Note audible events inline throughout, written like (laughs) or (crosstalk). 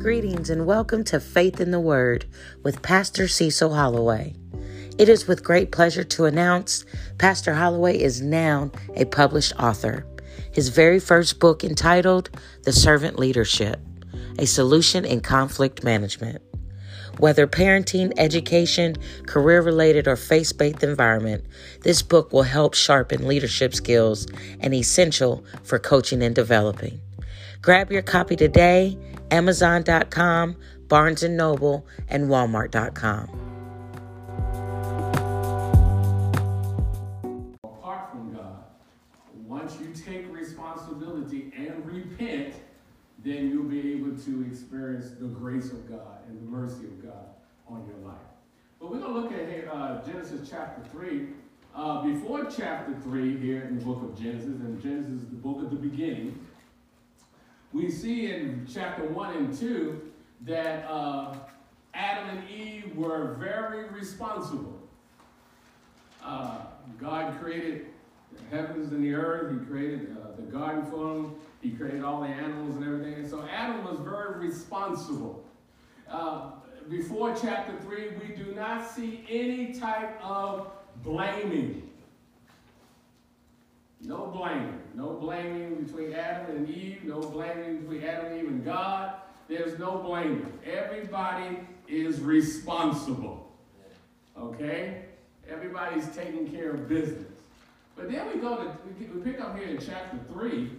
Greetings and welcome to Faith in the Word with Pastor Cecil Holloway. It is with great pleasure to announce Pastor Holloway is now a published author. His very first book entitled The Servant Leadership, a solution in conflict management. Whether parenting, education, career related, or faith based environment, this book will help sharpen leadership skills and essential for coaching and developing. Grab your copy today, Amazon.com, Barnes & Noble, and Walmart.com. Apart from God, once you take responsibility and repent, then you'll be able to experience the grace of God and the mercy of God on your life. But we're going to look at uh, Genesis chapter 3. Uh, before chapter 3 here in the book of Genesis, and Genesis is the book of the beginning, we see in chapter 1 and 2 that uh, Adam and Eve were very responsible. Uh, God created the heavens and the earth, He created uh, the garden for them, He created all the animals and everything. And so Adam was very responsible. Uh, before chapter 3, we do not see any type of blaming. No blaming. No blaming between Adam and Eve. No blaming between Adam and Eve and God. There's no blaming. Everybody is responsible. Okay? Everybody's taking care of business. But then we go to, we pick up here in chapter 3,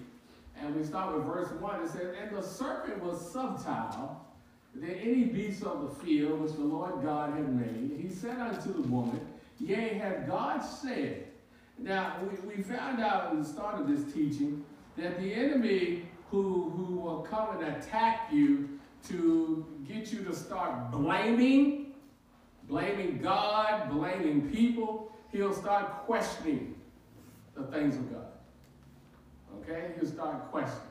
and we start with verse 1. It says, And the serpent was subtile than any beast of the field which the Lord God had made. He said unto the woman, Yea, hath God said, now, we, we found out in the start of this teaching that the enemy who, who will come and attack you to get you to start blaming, blaming God, blaming people, he'll start questioning the things of God. Okay? He'll start questioning.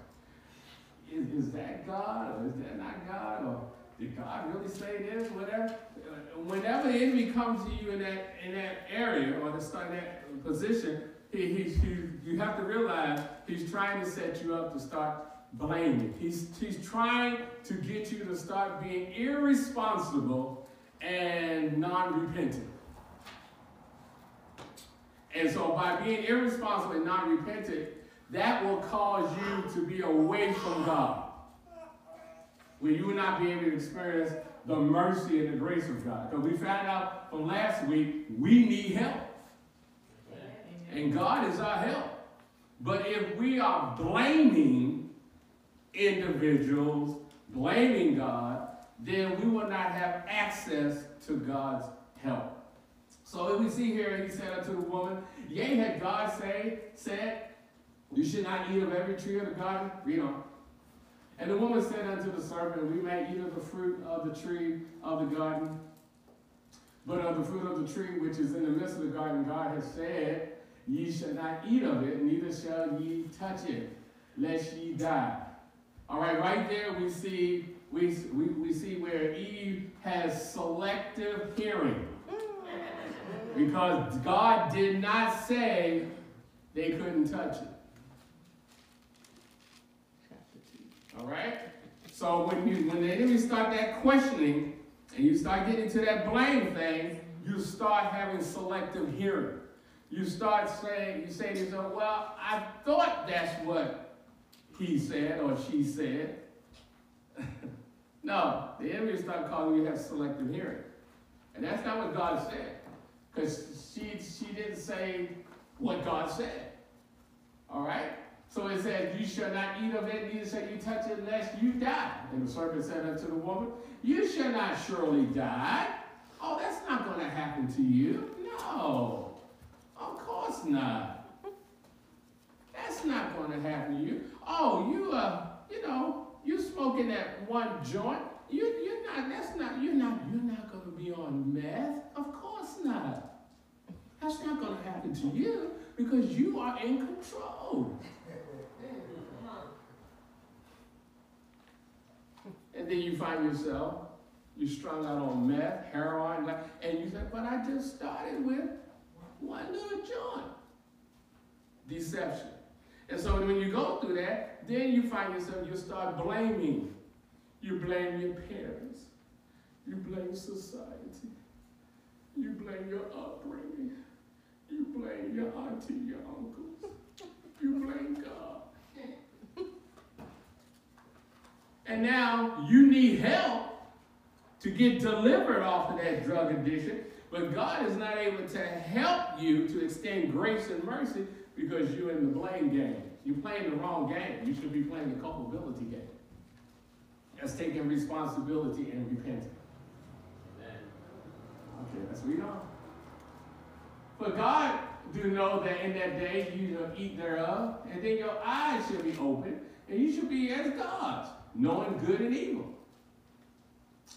Is, is that God or is that not God? Or did God really say this? Whatever. Uh, whenever the enemy comes to you in that in that area or the start that position, he, he, he, you have to realize he's trying to set you up to start blaming. He's, he's trying to get you to start being irresponsible and non-repentant. And so by being irresponsible and non-repentant, that will cause you to be away from God. Where you will not be able to experience the mercy and the grace of God. Because we found out from last week, we need help. And God is our help. But if we are blaming individuals, blaming God, then we will not have access to God's help. So if we see here, he said unto the woman, Yea, had God say, said, You should not eat of every tree of the garden? Read on. And the woman said unto the serpent, We may eat of the fruit of the tree of the garden, but of the fruit of the tree which is in the midst of the garden, God has said, Ye shall not eat of it, neither shall ye touch it, lest ye die. All right, right there we see we, we, we see where Eve has selective hearing. Because God did not say they couldn't touch it. All right? So when you when the enemy start that questioning and you start getting to that blame thing, you start having selective hearing. You start saying, you say to yourself, well, I thought that's what he said or she said. (laughs) no, the enemy is start calling you have selective hearing. And that's not what God said. Because she, she didn't say what God said. All right? So it says, You shall not eat of it, neither shall you touch it, lest you die. And the serpent said unto the woman, You shall not surely die. Oh, that's not going to happen to you. No, course not. That's not going to happen to you. Oh, you, uh, you know, you smoking that one joint. You, you're not. That's not. You're not. You're not going to be on meth. Of course not. That's not going to happen to you because you are in control. And then you find yourself, you strung out on meth, heroin, and you say, but I just started with one little joint. Deception. And so when you go through that, then you find yourself, you start blaming. You blame your parents. You blame society. You blame your upbringing. You blame your auntie, your uncles. You blame God. And now you need help to get delivered off of that drug addiction, but God is not able to help you to extend grace and mercy because you're in the blame game. You're playing the wrong game. You should be playing the culpability game. That's taking responsibility and repenting. Okay, let's read on. But God do know that in that day you shall eat thereof, and then your eyes shall be open, and you shall be as gods, knowing good and evil.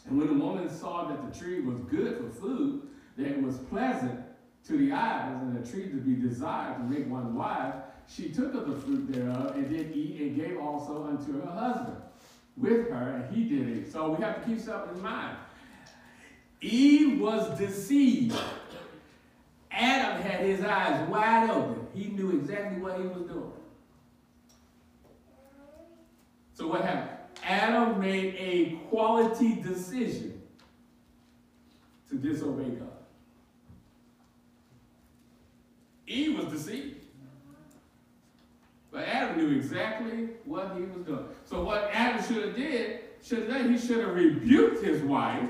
And when the woman saw that the tree was good for food, that it was pleasant to the eyes, and a tree to be desired to make one wise, she took of the fruit thereof, and did eat, and gave also unto her husband with her, and he did it. So we have to keep something in mind. Eve was deceived. Adam had his eyes wide open. He knew exactly what he was doing. So what happened? Adam made a quality decision to disobey God. Eve was deceived. But Adam knew exactly what he was doing. So what Adam should have did, should have he should have rebuked his wife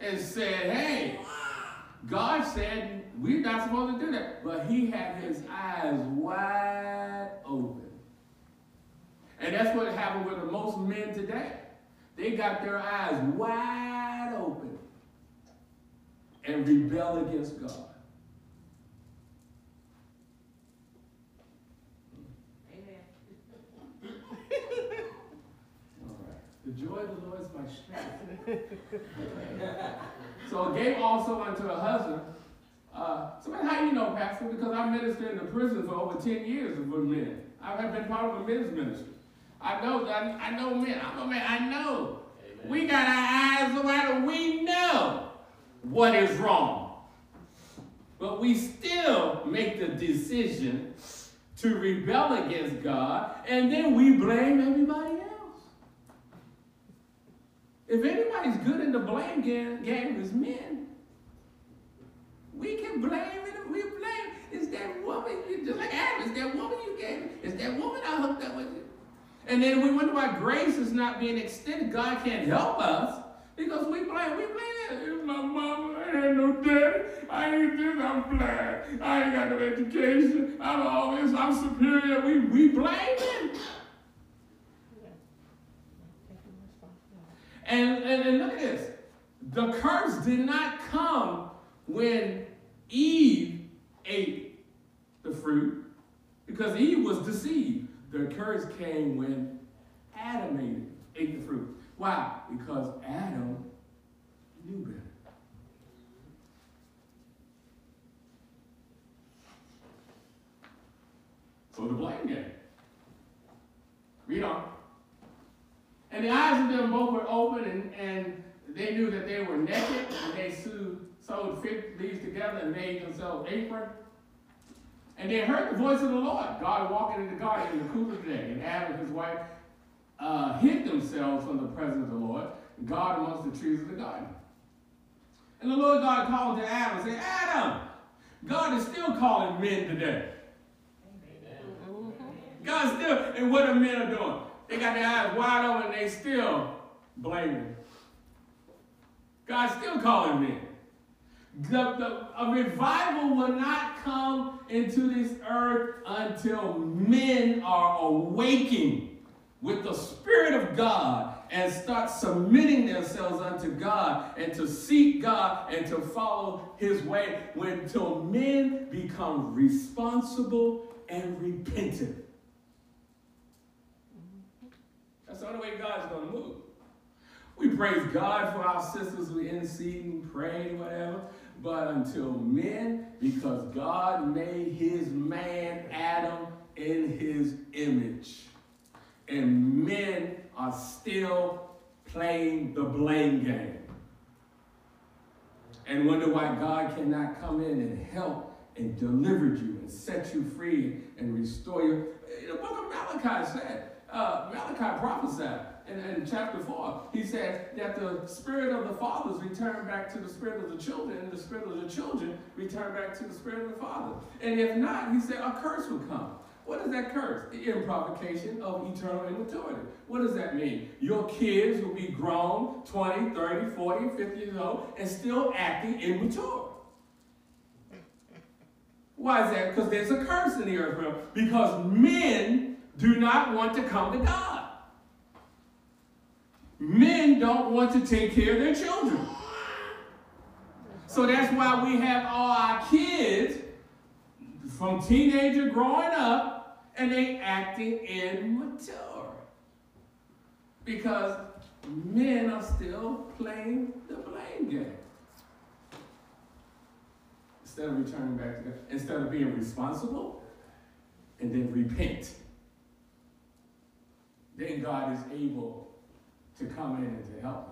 and said, hey, God said we're not supposed to do that. But he had his eyes wide open. And that's what happened with the most men today. They got their eyes wide open and rebel against God. The joy of strength. so gave also unto her husband. Uh, so how you know, Pastor? Because I ministered in the prison for over 10 years with men. I've been part of a men's ministry. I know that I know men. I'm a man. I know. Amen. We got our eyes wide We know what is wrong. But we still make the decision to rebel against God, and then we blame everybody. If anybody's good in the blame game, game is men. We can blame it. We blame. It's that woman. You just like Adam. It's that woman you gave. It's that woman I hooked up with you. And then we wonder why grace is not being extended. God can't help us because we blame. We blame it. It's my mama. I ain't no daddy. I ain't this. I'm black. I ain't got no education. I'm all this. I'm superior. We, we blame him. And, and, and look at this. The curse did not come when Eve ate the fruit because Eve was deceived. The curse came when Adam ate, ate the fruit. Why? Because Adam knew better. So the blame game. Read on. And the eyes of them both were open, and, and they knew that they were naked, and they sewed, sewed fig leaves together and made themselves aprons. And they heard the voice of the Lord, God walking in the garden in the cool of the day. And Adam and his wife uh, hid themselves from the presence of the Lord, God amongst the trees of the garden. And the Lord God called to Adam and said, Adam, God is still calling men today. Amen. God still, and what are men doing? They got their eyes wide open and they still blaming. God's still calling men. The, the, a revival will not come into this earth until men are awaking with the Spirit of God and start submitting themselves unto God and to seek God and to follow His way until men become responsible and repentant. That's the only way God's going to move. We praise God for our sisters who intercede and pray and whatever. But until men, because God made his man Adam in his image. And men are still playing the blame game. And wonder why God cannot come in and help and deliver you and set you free and restore you. The book of Malachi said, uh, Malachi prophesied in, in chapter 4. He said that the spirit of the fathers return back to the spirit of the children, and the spirit of the children return back to the spirit of the father. And if not, he said a curse will come. What is that curse? The improvocation of eternal immaturity. What does that mean? Your kids will be grown 20, 30, 40, 50 years old and still acting immature. Why is that? Because there's a curse in the earth realm. Because men do not want to come to God. Men don't want to take care of their children. So that's why we have all our kids from teenager growing up and they acting immature. Because men are still playing the blame game. Instead of returning back to God, instead of being responsible and then repent, then God is able to come in and to help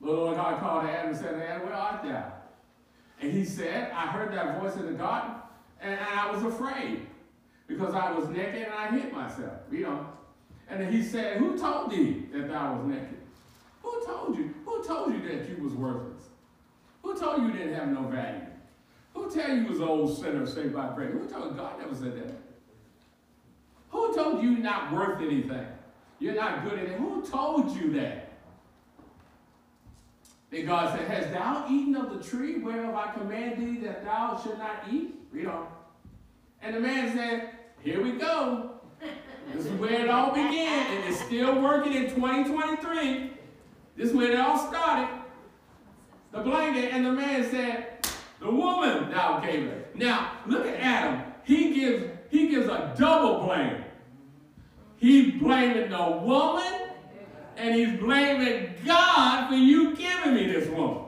you. The Lord God called to Adam and said, Adam, where art thou? And he said, I heard that voice in the garden, and I was afraid because I was naked and I hid myself. You know. And he said, Who told thee that thou was naked? Who told you? Who told you that you was worthless? Who told you you didn't have no value? Who tell you was old sinner saved by grace? Who told? God never said that. Told you you're not worth anything? You're not good at it. Who told you that? Then God said, Has thou eaten of the tree whereof I command thee that thou should not eat? Read on. And the man said, Here we go. This is where it all began, and it's still working in 2023. This is where it all started. The blanket, and the man said, The woman thou gave her. Now, look at Adam. He gives, he gives a double blame. He's blaming the woman, and he's blaming God for you giving me this woman.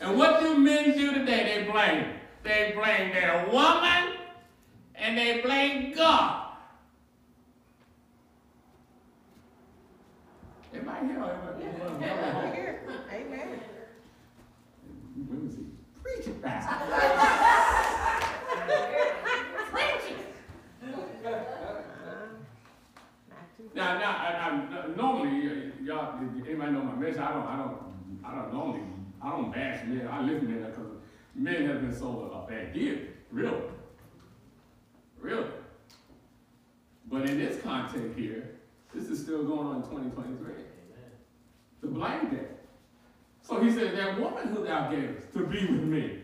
And what do men do today? They blame. They blame their woman and they blame God. Everybody here? Everybody here? Amen. Let me see. Preach it, Pastor. Preach it. Now, now, I, I, normally, y'all, anybody know my message? I don't, I don't, I don't normally, I don't bash men. I live in there because men have been sold a, bad gift, really. Really. But in this context here, this is still going on in 2023. Amen. The blame game. So he said, That woman who thou gavest to be with me,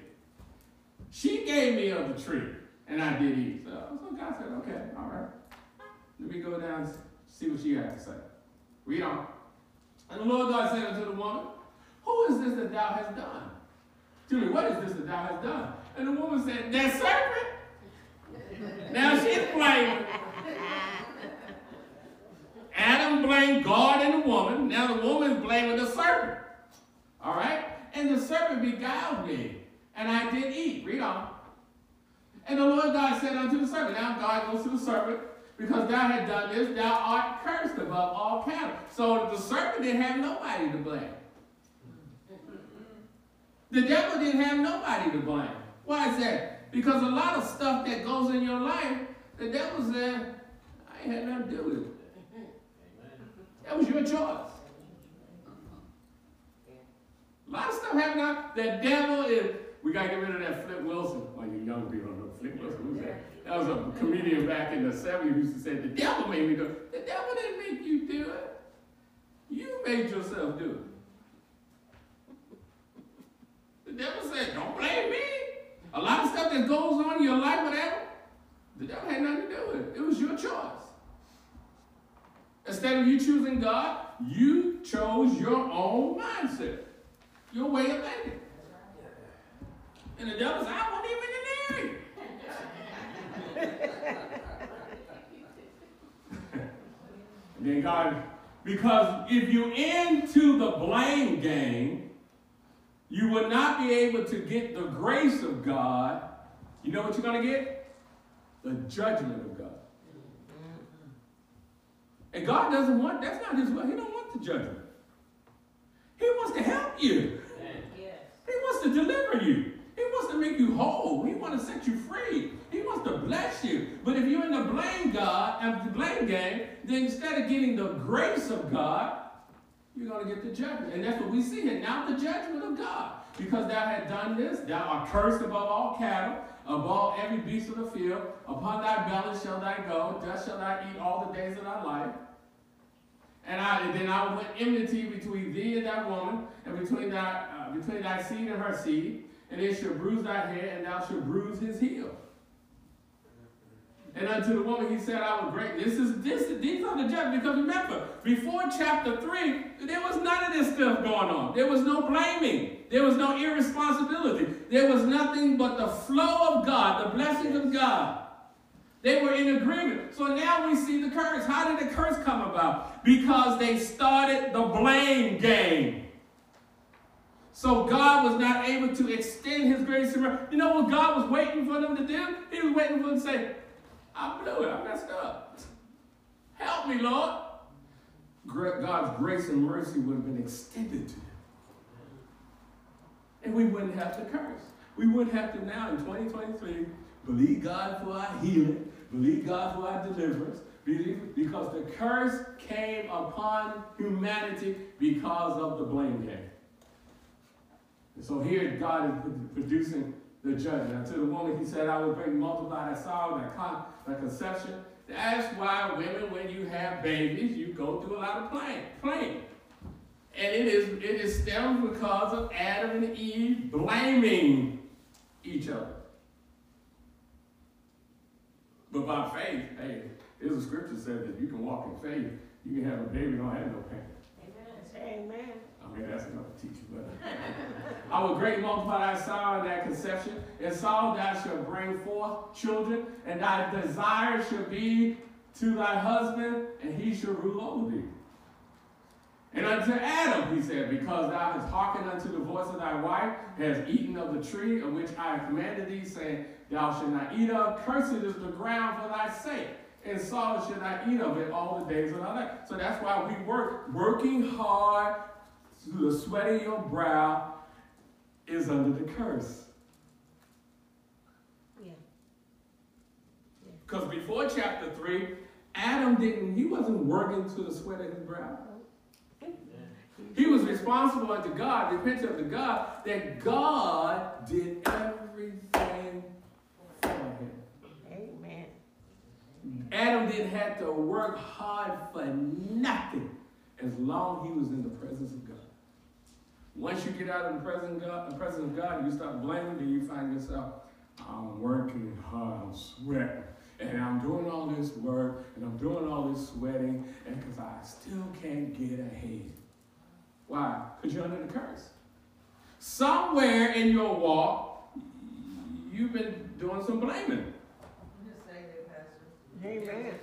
she gave me of the tree, and I did eat. So, so God said, Okay, all right. Let me go down and see what she has to say. Read on. And the Lord God said unto the woman, Who is this that thou hast done? Me, what is this that thou hast done? And the woman said, That serpent now she's blaming. Adam blamed God and the woman. Now the woman's blaming the serpent. All right? And the serpent beguiled me, and I did eat. Read on. And the Lord God said unto the serpent, Now God goes to the serpent, because thou had done this, thou art cursed above all cattle. So the serpent didn't have nobody to blame. The devil didn't have nobody to blame. Why is that? Because a lot of stuff that goes in your life, the devil said, I ain't had nothing to do with it. That was your choice. A lot of stuff happening. The devil is, we got to get rid of that Flip Wilson. Oh, you young people don't know Flip Wilson. Who's that? That was a comedian back in the 70s who say, the devil made me do it. The devil didn't make you do it. You made yourself do it. The devil said, don't blame me. A lot of stuff that goes on in your life, whatever, the devil had nothing to do with it. It was your choice. Instead of you choosing God, you chose your own mindset, your way of thinking. And the devil said, I wasn't even in the area. And then God, because if you're into the blame game, you will not be able to get the grace of God. You know what you're going to get? The judgment of God. And God doesn't want, that's not his way. He don't want the judgment. He wants to help you. He wants to deliver you. Wants to make you whole. He wants to set you free. He wants to bless you. But if you're in the blame God, and the blame game, then instead of getting the grace of God, you're going to get the judgment. And that's what we see here. Now the judgment of God. Because thou hast done this, thou art cursed above all cattle, above every beast of the field. Upon thy belly shall thou go, thus shall thou eat all the days of thy life. And, I, and then I will put enmity between thee and that woman, and between thy, uh, between thy seed and her seed, and it shall bruise thy head, and thou shalt bruise his heel. And unto the woman he said, I will break. This is this these are the judgments. Because remember, before chapter 3, there was none of this stuff going on. There was no blaming. There was no irresponsibility. There was nothing but the flow of God, the blessings of God. They were in agreement. So now we see the curse. How did the curse come about? Because they started the blame game. So God was not able to extend his grace. You know what God was waiting for them to do? He was waiting for them to say, I blew it. I messed up. Help me, Lord. God's grace and mercy would have been extended to them. And we wouldn't have to curse. We wouldn't have to now in 2023 believe God for our healing, believe God for our deliverance, because the curse came upon humanity because of the blame game. And so here God is producing the judgment. Now to the woman he said, I will bring multiply that sorrow, that, con- that conception. That's why women, when you have babies, you go through a lot of pain. pain. And it is it is stemmed because of Adam and Eve blaming each other. But by faith, hey, there's a scripture said that you can walk in faith, you can have a baby, don't have no pain. Amen. Amen. I mean, that's another teaching, but I will greatly multiply thy sorrow and thy conception, and sorrow thou shalt bring forth children, and thy desire shall be to thy husband, and he shall rule over thee. And unto Adam, he said, because thou hast hearkened unto the voice of thy wife, hast eaten of the tree of which I have commanded thee, saying, Thou shalt not eat of, cursed is the ground for thy sake, and sorrow shall not eat of it all the days of thy life. So that's why we work, working hard, the sweat of your brow is under the curse. Yeah. Because before chapter 3, Adam didn't, he wasn't working to the sweat of his brow. He was responsible unto God, repentant unto God, that God did everything for him. Amen. Adam didn't have to work hard for nothing as long as he was in the presence of God. Once you get out of the presence of God, the presence of God, you start blaming, then you find yourself, I'm working hard, I'm sweating, and I'm doing all this work, and I'm doing all this sweating, and because I still can't get ahead. Why? Because you're under the curse. Somewhere in your walk, you've been doing some blaming. I'm just saying that, Pastor. Amen.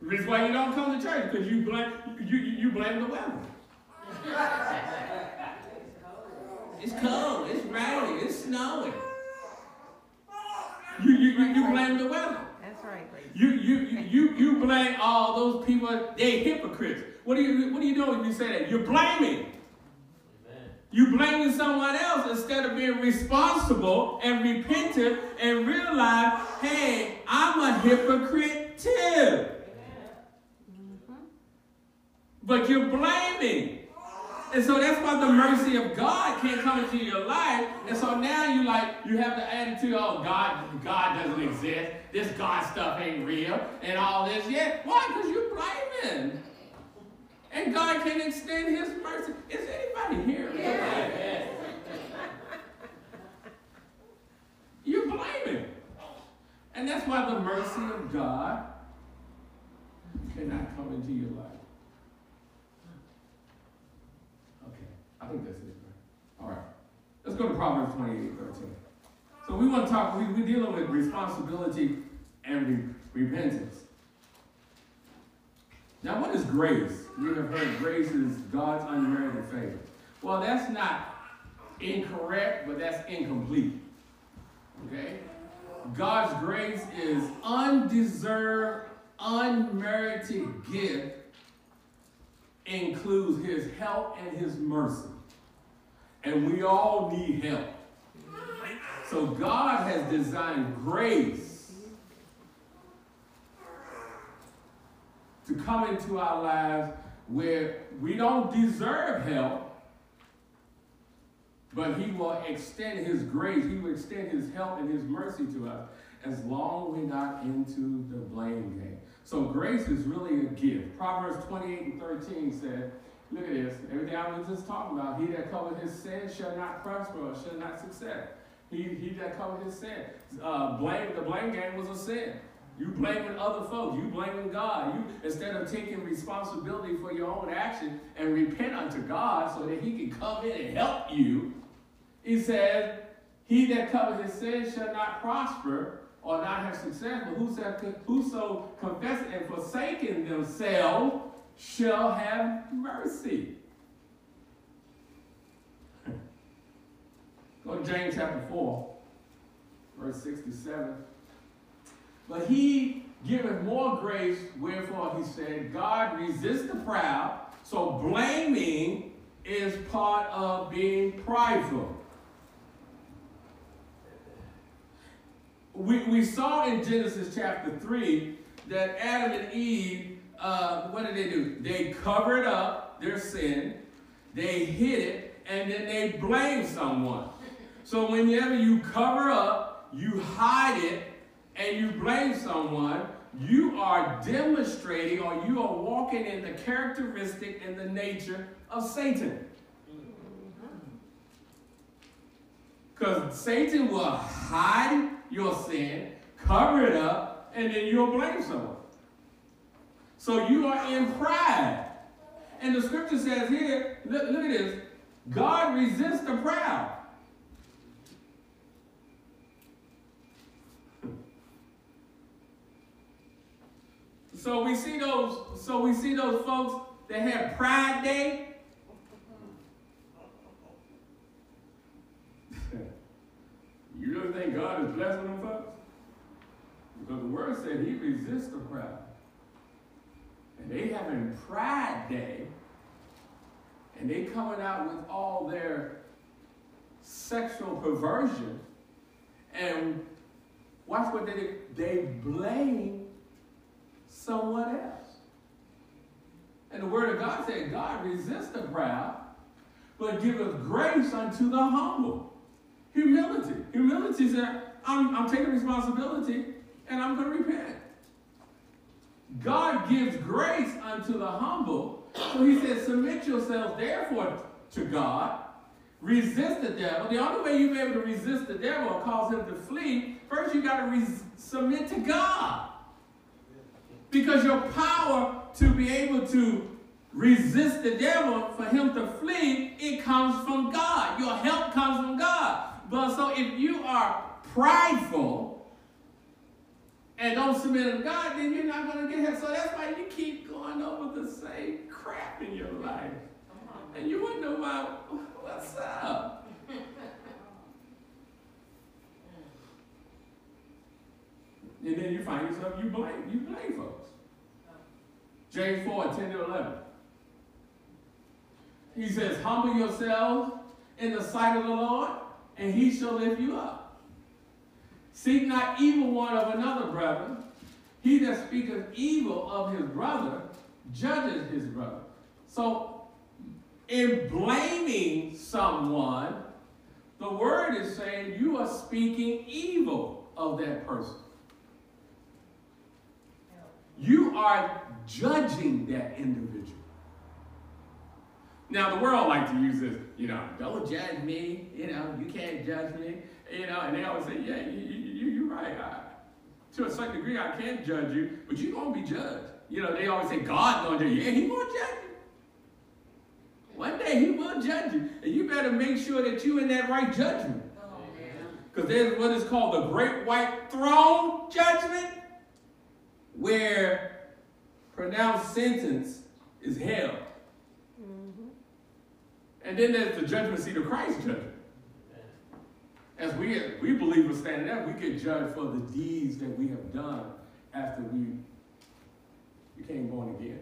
The reason why you don't come to church because you blame you, you, you blame the weather. it's cold, it's raining, it's snowing. You, you, you, you blame the weather. That's right. You, you, you, you, you blame all those people, they hypocrites. What are you, what are you doing when you say that? You're blaming. You blaming someone else instead of being responsible and repentant and realize, hey, I'm a hypocrite too. But you're blaming. And so that's why the mercy of God can't come into your life. And so now you like you have the attitude, oh God, God doesn't exist. This God stuff ain't real and all this. Yeah. Why? Because you're blaming. And God can extend his mercy. Is anybody here? Yeah. You're blaming. And that's why the mercy of God cannot come into your life. Okay, I think that's it. All right. Let's go to Proverbs 28 13. So we want to talk, we, we're dealing with responsibility and re- repentance. Now, what is grace? You have heard grace is God's unmerited favor. Well, that's not incorrect, but that's incomplete. Okay? God's grace is undeserved, unmerited gift, includes his help and his mercy. And we all need help. So God has designed grace to come into our lives where we don't deserve help, but He will extend His grace, He will extend His help and His mercy to us as long as we're not into the blame game. So grace is really a gift. Proverbs 28 and 13 said, look at this, everything I was just talking about, he that covered his sin shall not prosper or shall not succeed. He, he that covered his sin. Uh, blame, the blame game was a sin. You blaming other folks. You blaming God. You instead of taking responsibility for your own action and repent unto God so that He can come in and help you. He says, "He that covers his sin shall not prosper or not have success, but whoso, whoso confess and forsaken themselves shall have mercy." Go to James chapter 4, verse 67. But he giveth more grace, wherefore he said, God resists the proud. So blaming is part of being prideful. We, we saw in Genesis chapter 3 that Adam and Eve, uh, what did they do? They covered up their sin, they hid it, and then they blamed someone. So whenever you cover up, you hide it, and you blame someone, you are demonstrating or you are walking in the characteristic and the nature of Satan. Because Satan will hide your sin, cover it up, and then you'll blame someone. So you are in pride. And the scripture says here, look, look at this God resists the proud. So we see those, so we see those folks that have Pride Day. (laughs) you really think God is blessing them folks? Because the word said he resists the proud. And they having Pride Day, and they coming out with all their sexual perversion, and watch what they do. They blame someone else. And the word of God said, God resists the proud, but giveth grace unto the humble. Humility. Humility said, I'm, I'm taking responsibility and I'm going to repent. God gives grace unto the humble. So he says, submit yourselves therefore to God. Resist the devil. The only way you'll be able to resist the devil or cause him to flee, first you got to submit to God. Because your power to be able to resist the devil, for him to flee, it comes from God. Your help comes from God. But so if you are prideful and don't submit to God, then you're not going to get help. So that's why you keep going over the same crap in your life. And you wonder why, what's up. (laughs) And then you find yourself, you blame, you blame folks. James 4, 10 to 11. He says, Humble yourselves in the sight of the Lord, and he shall lift you up. Seek not evil one of another brother. He that speaketh evil of his brother judges his brother. So, in blaming someone, the word is saying you are speaking evil of that person. You are judging that individual. Now, the world like to use this, you know, don't judge me, you know, you can't judge me, you know, and they always say, yeah, you, right. I, to a certain degree, I can't judge you, but you're going to be judged. You know, they always say, God's going to judge you. Yeah, he will judge you. One day he will judge you. And you better make sure that you're in that right judgment. Because there's what is called the great white throne judgment where pronounced sentence is hell. Mm-hmm. And then there's the judgment seat of Christ judgment. As we, we believe we're standing there, we get judged for the deeds that we have done after we became born again.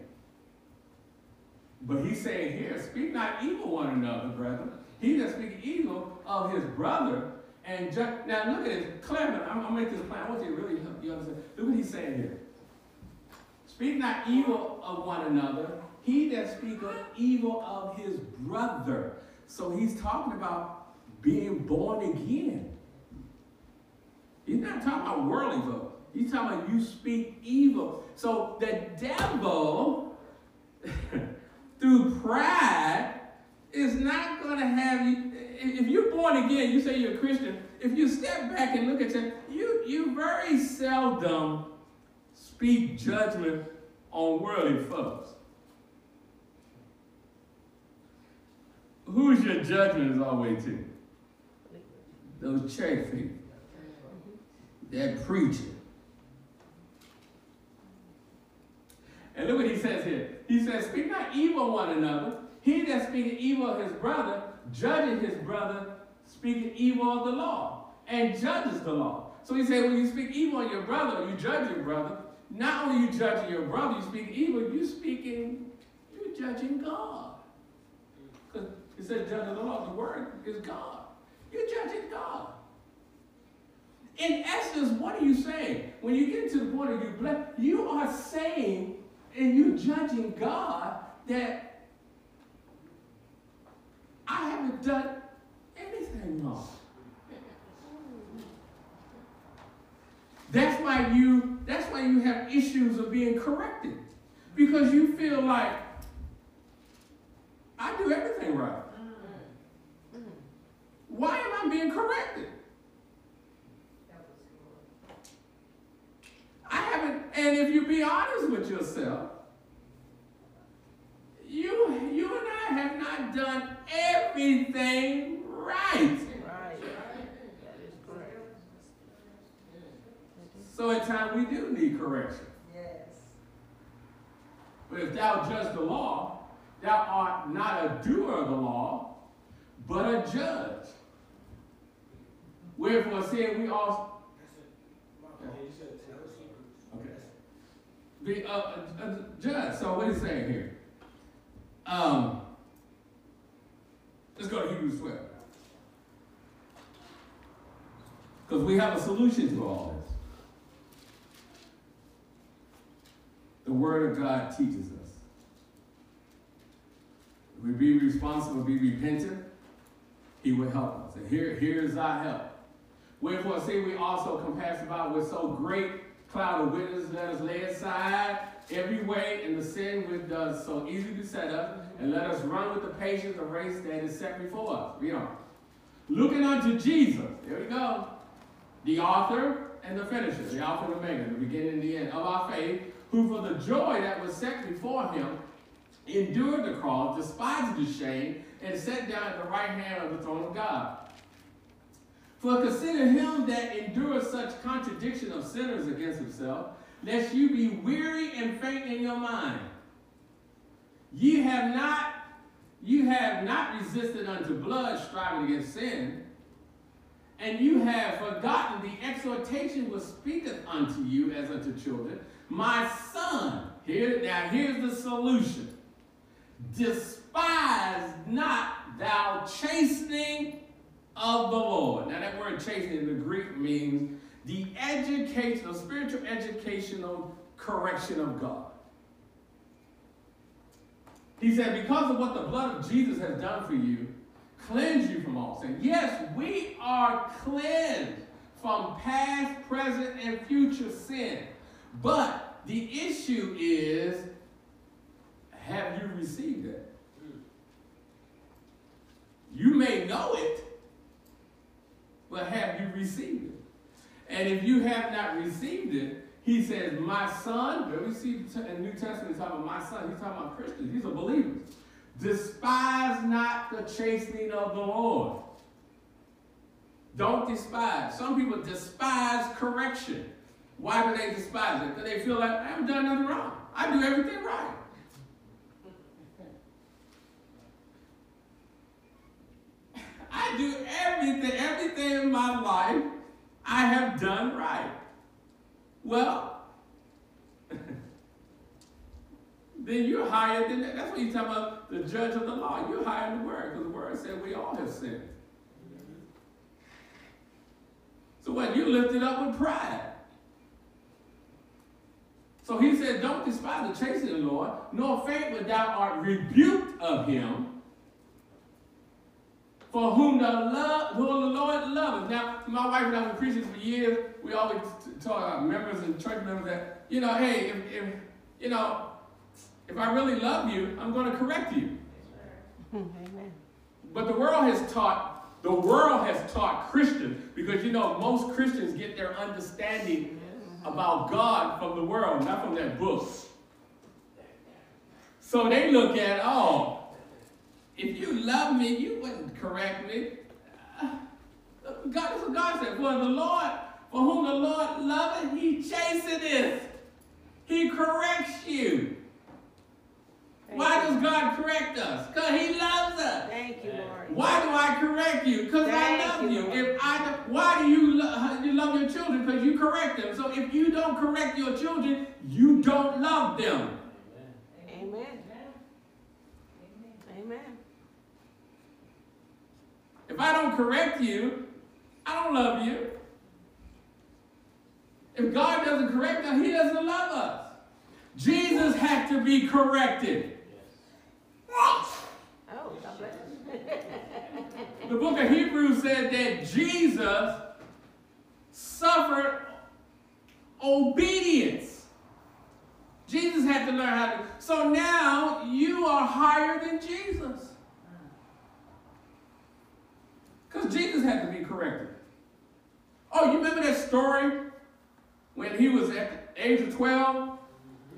But he's saying here, speak not evil one another, brethren. He that speaks evil of his brother And now look at it, Clement. I'm gonna make this plan. I want you to really you understand. Look what he's saying here. Speak not evil of one another. He that speaketh evil of his brother. So he's talking about being born again. He's not talking about worldly folk. He's talking about you speak evil. So the devil, (laughs) through pride, is not going to have you. If you're born again, you say you're a Christian. If you step back and look at you, you, you very seldom speak judgment on worldly folks. Who's your judgment is always to? Those church people. That preacher. And look what he says here. He says, Speak not evil of one another. He that speaketh evil of his brother, judging his brother, speaketh evil of the law, and judges the law. So he said, when you speak evil on your brother, you judge your brother, not only you judging your brother, you speak evil, you speaking, you're judging God. Because it says judging the law, the word is God. You're judging God. In essence, what are you saying? When you get to the point of you bless, you are saying and you're judging God that I haven't done anything wrong. That's why you that's why you have issues of being corrected. Because you feel like I do everything right. Why am I being corrected? I haven't, and if you be honest with yourself, you, you and I have not done everything right. Right. That is correct. So at times we do need correction. Yes. But if thou judge the law, thou art not a doer of the law, but a judge. Wherefore said we also Okay. Be a, a, a judge. So what is he saying here? Um, let's go to Hebrews 12. Because we have a solution to all this. The Word of God teaches us. If we be responsible, be repentant, He will help us. And here, here's our help. Wherefore, see, we also compass about with so great cloud of witnesses, let us lay aside every weight and the sin which does so easily beset us, and let us run with the patience the race that is set before us. Read on. Looking unto Jesus, there we go, the author and the finisher, the Alpha and Omega, the beginning and the end of our faith, who for the joy that was set before him endured the cross, despised the shame, and sat down at the right hand of the throne of God. For consider him that endures such contradiction of sinners against himself, lest you be weary and faint in your mind. Ye have not, you have not resisted unto blood, striving against sin, and you have forgotten the exhortation which speaketh unto you as unto children. My son, here now here's the solution. Despise not thou chastening of the Lord. Now that word chastening in the Greek means the educational, spiritual educational correction of God. He said, because of what the blood of Jesus has done for you, cleanse you from all sin. Yes, we are cleansed from past, present, and future sin. But the issue is, have you received it? Hmm. You may know it, but have you received it? And if you have not received it, he says, My son, where we see in the New Testament talking about my son, he's talking about Christians, these are believers. Despise not the chastening of the Lord. Don't despise. Some people despise correction. Why do they despise it? Because they feel like I haven't done nothing wrong. I do everything right. (laughs) I do everything, in my life I have done right. Well, (laughs) then you're higher than that. That's what you talking about the judge of the law. You're higher than the word, because the word said we all have sinned. So what? You lifted up with pride. So he said, Don't despise the chastening, Lord, nor faint when thou art rebuked of him. For whom the love, who the Lord loves. Now, my wife and I have been preaching for years. We always tell our members and church members that, you know, hey, if, if you know, if I really love you, I'm going to correct you. Amen. But the world has taught, the world has taught Christians, because you know, most Christians get their understanding about God from the world, not from that book. So they look at, oh, if you love me, you wouldn't correct me. Uh, God, that's what God said. For the Lord, for whom the Lord loveth, he chasteneth. He corrects you. Thank Why you. does God correct us? Because he loves us. Thank you, Lord. Why do I correct you? Because I love you, you. If I why do you lo- you love your children? Because you correct them. So if you don't correct your children, you don't love them. Amen. Amen. If I don't correct you, I don't love you. If God doesn't correct us, He doesn't love us. Jesus had to be corrected. Oh, God bless you. The book of Hebrews said that Jesus suffered obedience. Jesus had to learn how to. So now you are higher than Jesus. Because Jesus had to be corrected. Oh, you remember that story when he was at the age of 12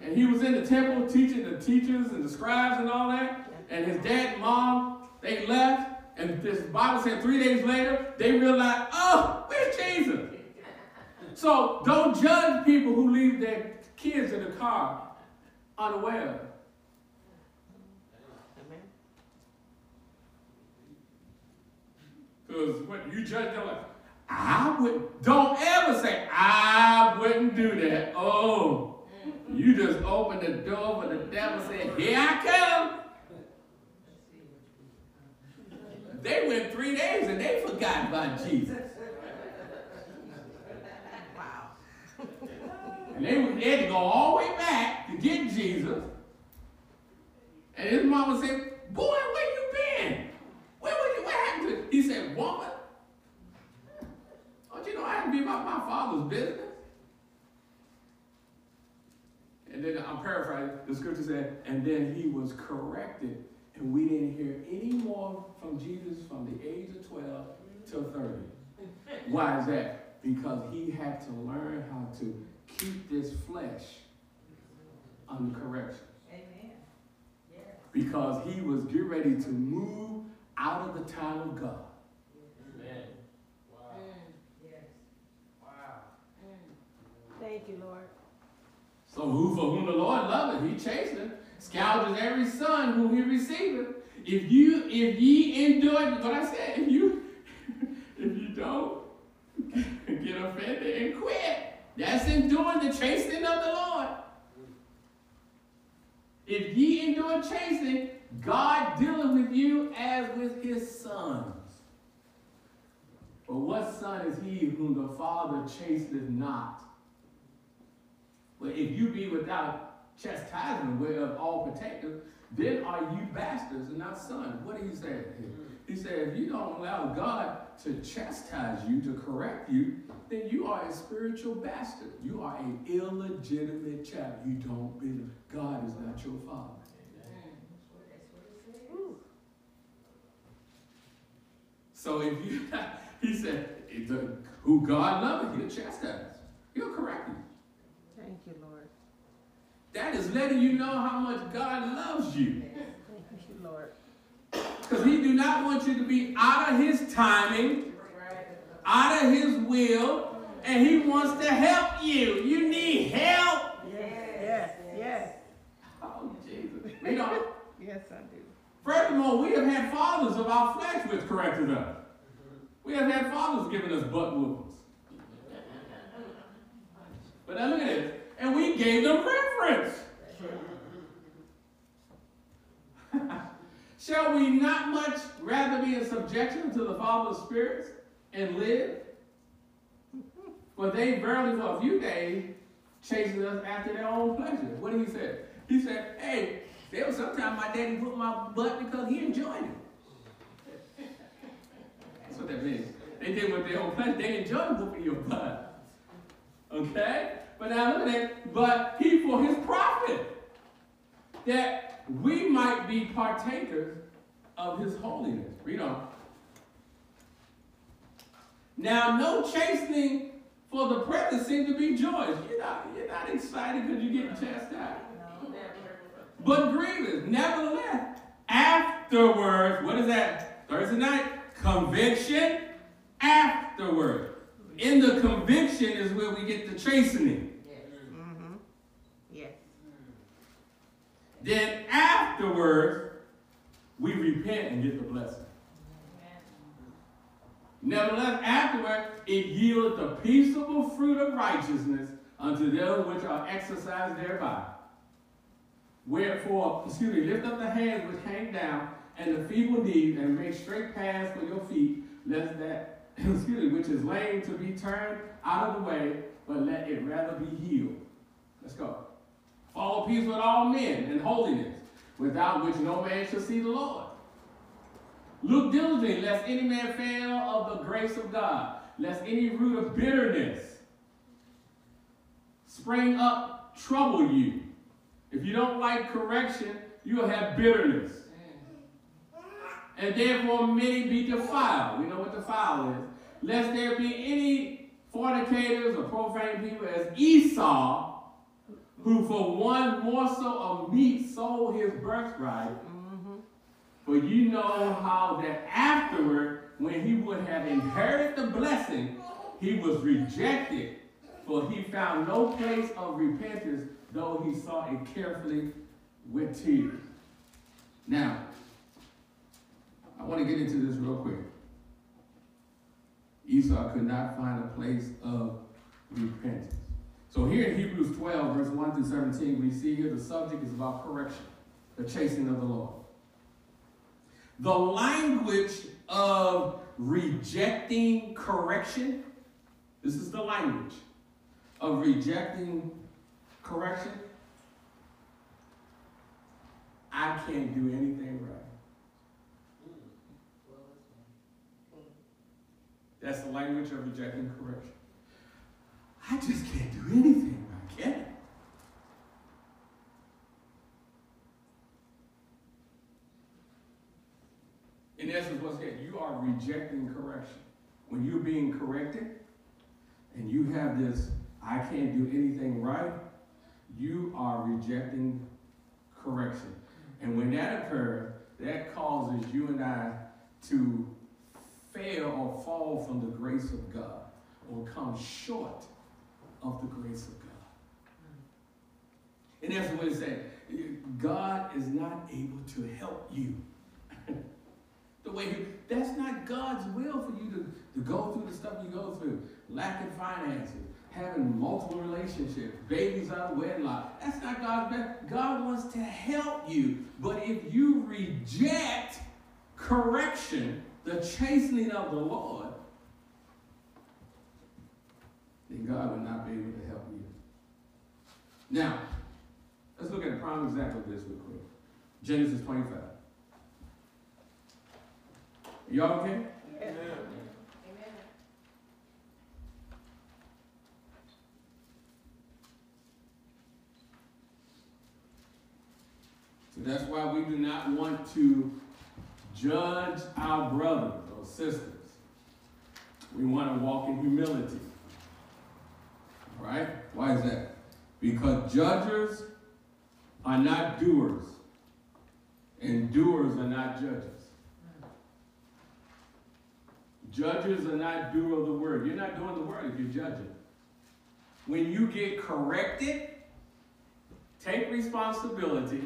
and he was in the temple teaching the teachers and the scribes and all that? And his dad and mom, they left. And this Bible said three days later, they realized, oh, where's Jesus? So don't judge people who leave their kids in the car unaware. Amen. Because when you judge them like, I would, don't ever say, I wouldn't do that. Oh, you just open the door for the devil said, here I come. They went three days and they forgot about Jesus. Wow. And they, they had to go all the way back to get Jesus. And his mama said, Boy, where you been? Where was you? What happened to He said, Woman, don't you know I had to be about my father's business? And then I'm paraphrasing, the scripture said, and then he was corrected. And we didn't hear any more from Jesus from the age of 12 till 30. (laughs) Why is that? Because he had to learn how to keep this flesh under correction. Amen. Yes. Because he was getting ready to move out of the time of God. Amen. Wow. Mm. Yes. Wow. Thank you, Lord. So who for whom the Lord loveth, he chastens, scourges every son whom he receiveth. If you, if ye endure, what I said, if you, (laughs) if you don't (laughs) get offended and quit, that's enduring the chastening of the Lord. If ye endure chastening, God dealing with you as with his sons. But what son is he whom the Father chasteneth not? Well, if you be without chastisement whereof all partakers, then are you bastards and not sons. What did he say? He said, if you don't allow God to chastise you, to correct you, then you are a spiritual bastard. You are an illegitimate child. You don't believe. God is not your father. That's what it says. Ooh. So if you, (laughs) he said, who God loves, he'll chastise. He'll correct you. Thank you, Lord. That is letting you know how much God loves you. Thank you, Lord. Because he do not want you to be out of his timing, out of his will, and he wants to help you. You need help. Yes, yes, yes. Oh, Jesus. We don't. Yes, do. Furthermore, we have had fathers of our flesh which corrected us. We have had fathers giving us butt whoopings. But now look at this. And we gave them reference. (laughs) Shall we not much rather be in subjection to the Father of spirits and live? For they verily for a few days chasing us after their own pleasure. What did he say? He said, hey, there was sometimes my daddy put my butt because he enjoyed it. That's what that means. They did what their own pleasure. They enjoyed whooping your butt. Okay? But now look at that. But he for his profit. That we might be partakers of his holiness. Read on. Now, no chastening for the present seems to be joyous. You're not, you're not excited because you're getting chastised. But grievous. Nevertheless, afterwards, what is that? Thursday night? Conviction afterward. In the conviction is where we get the chastening. Mm-hmm. Yes. Then afterwards, we repent and get the blessing. Nevertheless, afterward, it yields the peaceable fruit of righteousness unto them which are exercised thereby. Wherefore, excuse me, lift up the hands which hang down, and the feeble knees, and make straight paths for your feet, lest that, (coughs) excuse me, which is lame to be turned out of the way, but let it rather be healed. Let's go. Follow peace with all men and holiness, without which no man shall see the Lord. Look diligently, lest any man fail of the grace of God, lest any root of bitterness spring up, trouble you. If you don't like correction, you'll have bitterness. And therefore many be defiled. We know what defiled is. Lest there be any fornicators or profane people as Esau, who for one morsel of meat sold his birthright. For you know how that afterward, when he would have inherited the blessing, he was rejected, for he found no place of repentance, though he saw it carefully with tears. Now, I want to get into this real quick. Esau could not find a place of repentance. So here in Hebrews 12, verse 1 through 17, we see here the subject is about correction, the chasing of the Lord. The language of rejecting correction, this is the language of rejecting correction. I can't do anything right. That's the language of rejecting correction. I just can't do anything right, can I? In essence, what's that? You are rejecting correction. When you're being corrected and you have this, I can't do anything right, you are rejecting correction. And when that occurs, that causes you and I to fail or fall from the grace of God or come short of the grace of God. And that's what it said. God is not able to help you. (laughs) the way you, that's not God's will for you to, to go through the stuff you go through. Lacking finances, having multiple relationships, babies out of wedlock. That's not God's best. God wants to help you. But if you reject correction, the chastening of the Lord, then God will not be able to help you. Now, let's look at a prime example of this real quick. Genesis 25. Y'all okay? Yes. That's why we do not want to judge our brothers or sisters. We want to walk in humility. All right? Why is that? Because judges are not doers, and doers are not judges. Judges are not doer of the word. You're not doing the word if you're judging. When you get corrected, take responsibility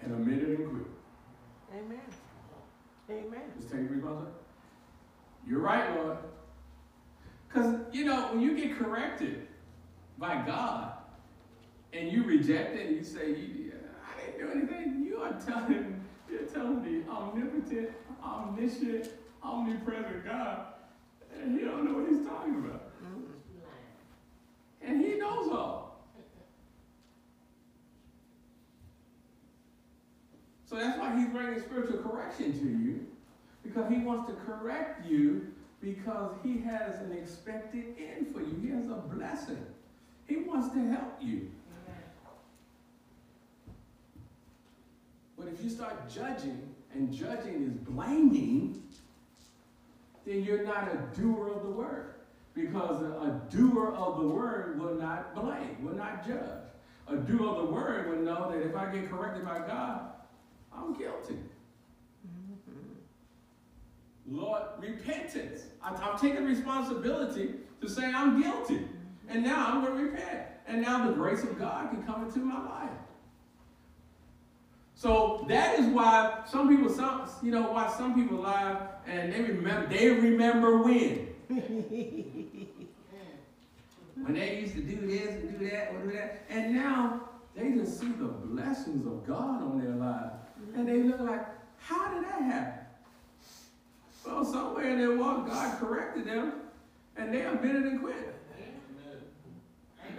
and admit it and quit. Amen. Amen. Just take responsibility. You're right, Lord. Because, you know, when you get corrected by God and you reject it and you say, I didn't do anything, you are telling, you're telling the omnipotent, omniscient, omnipresent God and he don't know what he's talking about. And he knows all. He's bringing spiritual correction to you because he wants to correct you because he has an expected end for you. He has a blessing. He wants to help you. But if you start judging, and judging is blaming, then you're not a doer of the word. Because a doer of the word will not blame, will not judge. A doer of the word will know that if I get corrected by God, I'm guilty. Mm-hmm. Lord, repentance. I, I'm taking responsibility to say I'm guilty. Mm-hmm. And now I'm going to repent. And now the grace of God can come into my life. So that is why some people, some you know, why some people lie and they remember they remember when. (laughs) when they used to do this and do that or do that. And now they just see the blessings of God on their lives. And they look like, how did that happen? Well, somewhere in their walk, God corrected them, and they admitted and quit.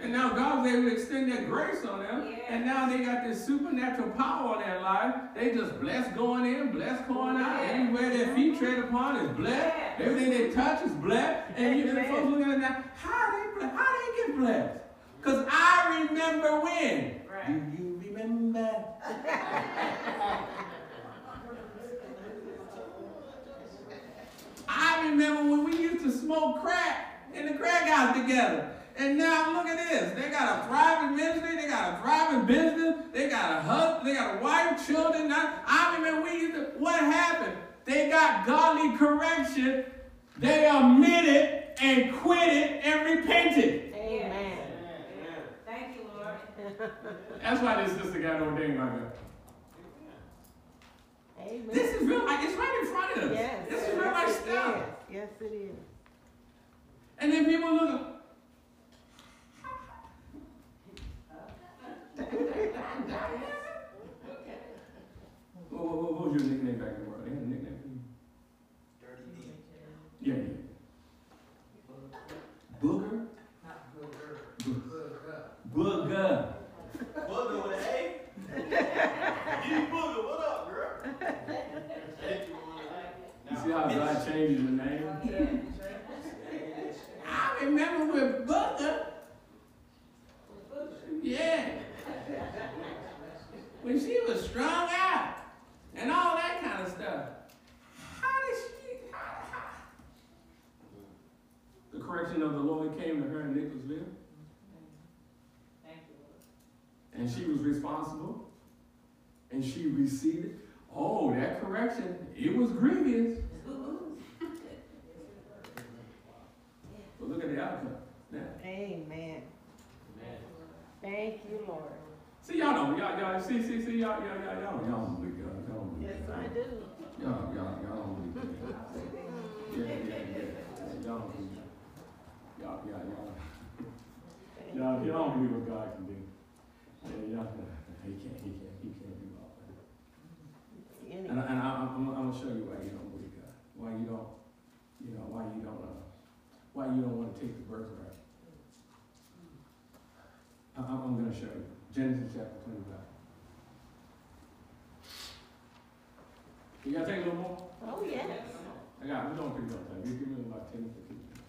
And now God was able to extend that grace on them. And now they got this supernatural power on their life. They just blessed going in, blessed going out. Anywhere their feet tread upon is blessed. Everything they touch is blessed. And you know, folks looking at that, how they blessed? How they get blessed? Because I remember when. Do you remember? (laughs) I remember when we used to smoke crack in the crack house together. And now look at this. They got a thriving ministry. They got a thriving business. They got a husband. They got a wife, children. Now, I remember we used to, what happened? They got godly correction. They admitted and quitted and repented. Amen. Thank you, Lord. (laughs) That's why this sister got ordained like that. Amen. This is real life. It's right in front of us. Yes. This is real life yes, stuff. is. Yes, it is. And then people look. (laughs) What, what, what was your nickname back in the world? They had a nickname for you? Dirty D. Yeah, yeah. Booger? Not booger. Booger. Booger with an A? You booger, what up, girl? You, see how God changes the name? I remember with Booger. Yeah. When she was strung out and all that kind of stuff. How did she? How, how? The correction of the Lord came to her in Nicholasville, Thank you, Lord. and she was responsible, and she received it. Oh, that correction, it was grievous. But look at the outcome. Now, Amen. Man. Thank you, Lord. see y'all don't, y'all, y'all, see, see, see, y'all, y'all, y'all, y'all, y'all don't believe God, y'all Yeah, we don't think that time. You give me about 10 15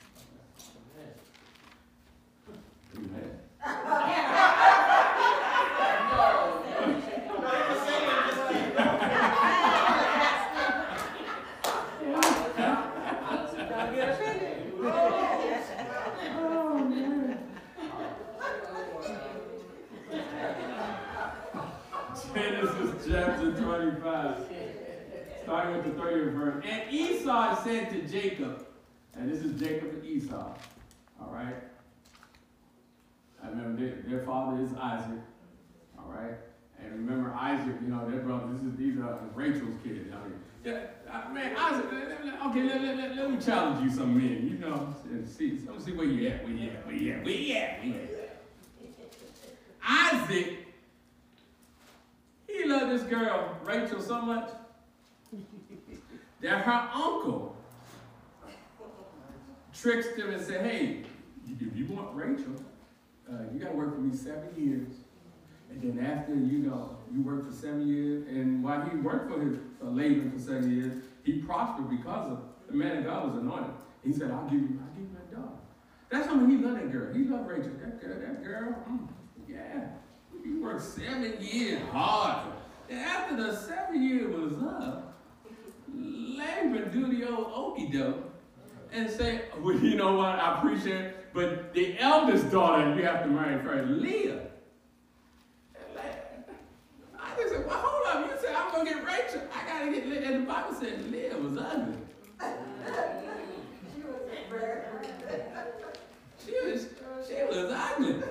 that her uncle tricked him and said, Hey, if you want Rachel, uh, you got to work for me seven years. And then after, you know, you worked for seven years, and while he worked for his uh, for seven years, he prospered because of the man of God was anointed. He said, I'll give you, I'll give you my daughter. That's how he loved that girl. He loved Rachel. That girl, that girl, mm, yeah. He worked seven years hard. And after the seven years was up, Laban do the old okey doke and say, well, you know what, I appreciate it, but the eldest daughter you have to marry first, Leah. I just said, well, hold up, you said I'm gonna get Rachel. I gotta get Leah. And the Bible said Leah was ugly. she was She was, she was ugly.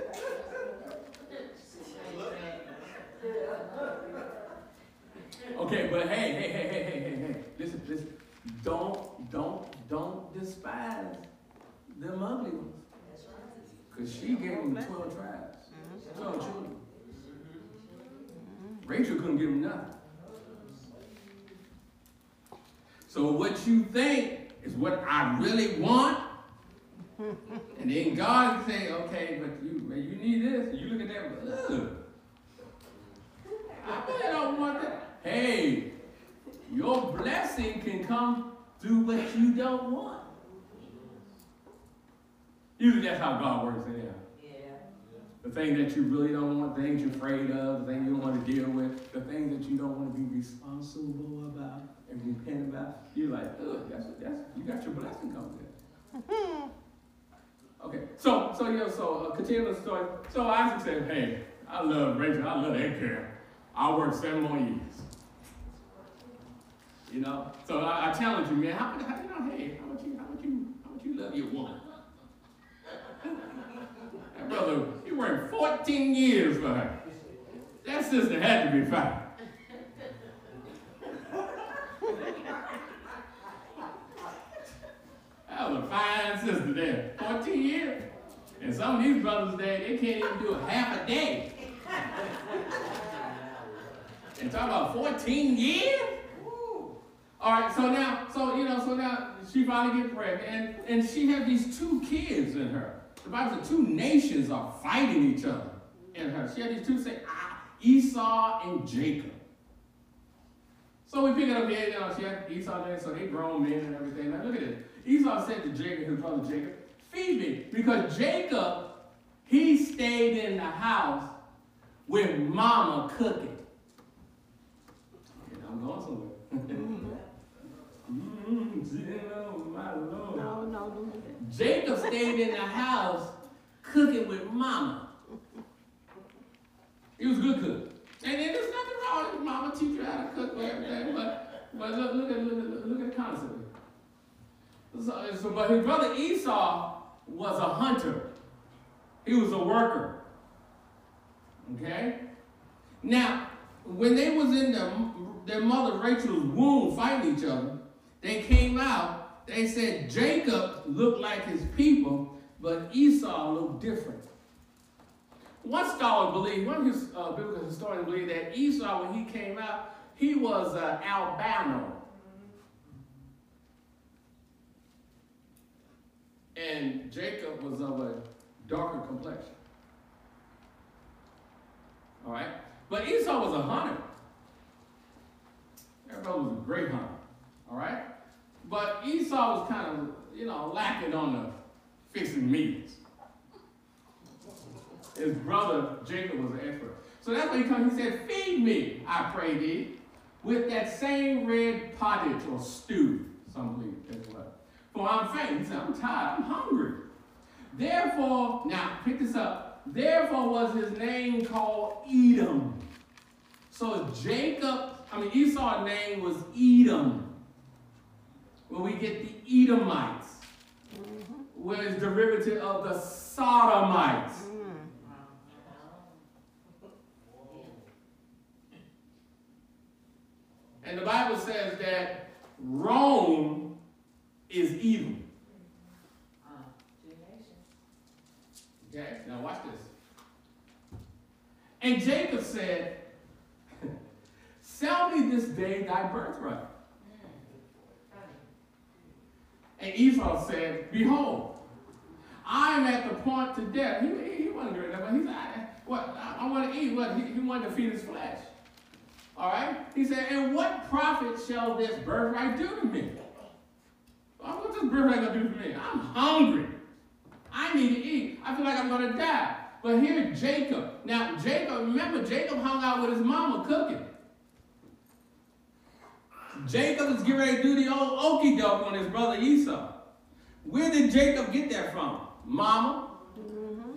Okay, but hey, hey, hey, hey, hey, hey, hey, listen, listen. Don't, don't, don't despise them ugly ones. Because she gave them 12 tribes, mm-hmm. 12 children. Mm-hmm. Rachel couldn't give them nothing. So what you think is what I really want. (laughs) And then God say, okay, but you you need this. And you look at that, ugh. I really don't want that. Hey, your blessing can come through what you don't want. Usually that's how God works it out. The thing that you really don't want, the things you're afraid of, the things you don't want to deal with, the things that you don't want to be responsible about and repent about, you're like, ugh, that's, that's, you got your blessing coming in. (laughs) Okay, so, so, yeah, so, uh, continue the story. So Isaac said, hey, I love Rachel, I love that girl. I'll work seven more years. You know, so I, I challenge you, man. How, much- how you know? Hey, how much you, how much you, how much you love your woman? That brother, he worked 14 years for her. That sister had to be fine. That was a fine sister there. 14 years. And some of these brothers there, they can't even do a half a day. And talk about 14 years? All right, so now, so you know, so now she finally gets pregnant, and, and she had these two kids in her. The Bible says two nations are fighting each other in her. She had these two say, ah, Esau and Jacob. So we pick it up here, you know, she had Esau there, so they grown men and everything. Now look at this. Esau said to Jacob, his brother Jacob, feed me. Because Jacob, he stayed in the house with mama cooking. Okay, I'm going somewhere. Jacob stayed in the house cooking with mama. He was a good cook. And then there's nothing wrong with mama teach you how to cook and everything, but, but look, look, at, look, at, look at the concept. So, so, but his brother Esau was a hunter. He was a worker. Okay? Now, when they was in their, their mother Rachel's womb fighting each other, they came out, they said Jacob looked like his people, but Esau looked different. One scholar believed, one his, uh, biblical historian believed that Esau, when he came out, he was uh, albino. And Jacob was of a darker complexion. All right? But Esau was a hunter. Brother was a great hunter. All right? But Esau was kind of, you know, lacking on the fixing meats. His brother Jacob was an expert. So that's why he comes, he said, Feed me, I pray thee, with that same red pottage or stew. Some believe that's what. For I'm faint. He said, I'm tired, I'm hungry. Therefore, now pick this up. Therefore was his name called Edom. So Jacob, I mean Esau's name was Edom. Where we get the Edomites. Mm-hmm. Where it's derivative of the Sodomites. Mm. And the Bible says that Rome is evil. Ah, okay, now watch this. And Jacob said, (laughs) Sell me this day thy birthright. And Esau said, Behold, I am at the point to death. He, he, wasn't doing that, but he said, I, what, I, I want to eat. what he, he wanted to feed his flesh. All right? He said, and what profit shall this birthright do to me? Well, What's this birthright gonna do for me? I'm hungry. I need to eat. I feel like I'm gonna die. But here, Jacob. Now, Jacob, remember, Jacob hung out with his mama cooking. Jacob is getting ready to do the old okey doke on his brother Esau. Where did Jacob get that from? Mama? Mm-hmm.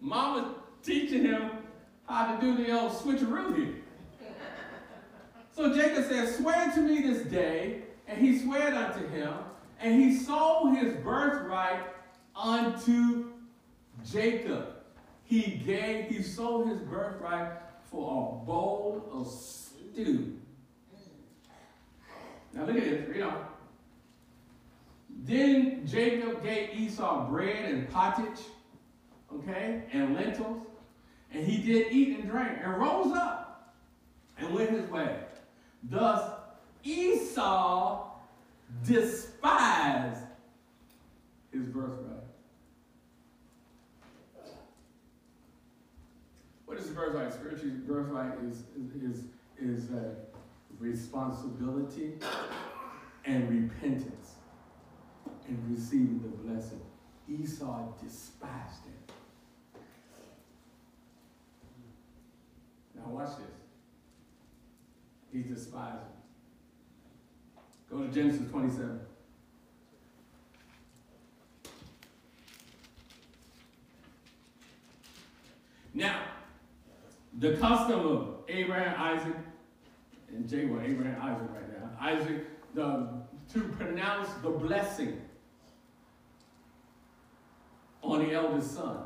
Mama teaching him how to do the old switcheroo here. So Jacob said, Swear to me this day. And he swore unto him, and he sold his birthright unto Jacob. He gave, he sold his birthright for a bowl of stew. Now look at this, read on. Then Jacob gave Esau bread and pottage, okay, and lentils, and he did eat and drink, and rose up and went his way. Thus Esau despised his birthright. What is birthright? Spiritual birthright is is is uh, responsibility and repentance and receiving the blessing. Esau despised it. Now watch this. He despised it. Go to Genesis 27. Now, the custom of Abraham, Isaac, and Jacob, well, Abraham, Isaac right now. Isaac, the, to pronounce the blessing on the eldest son.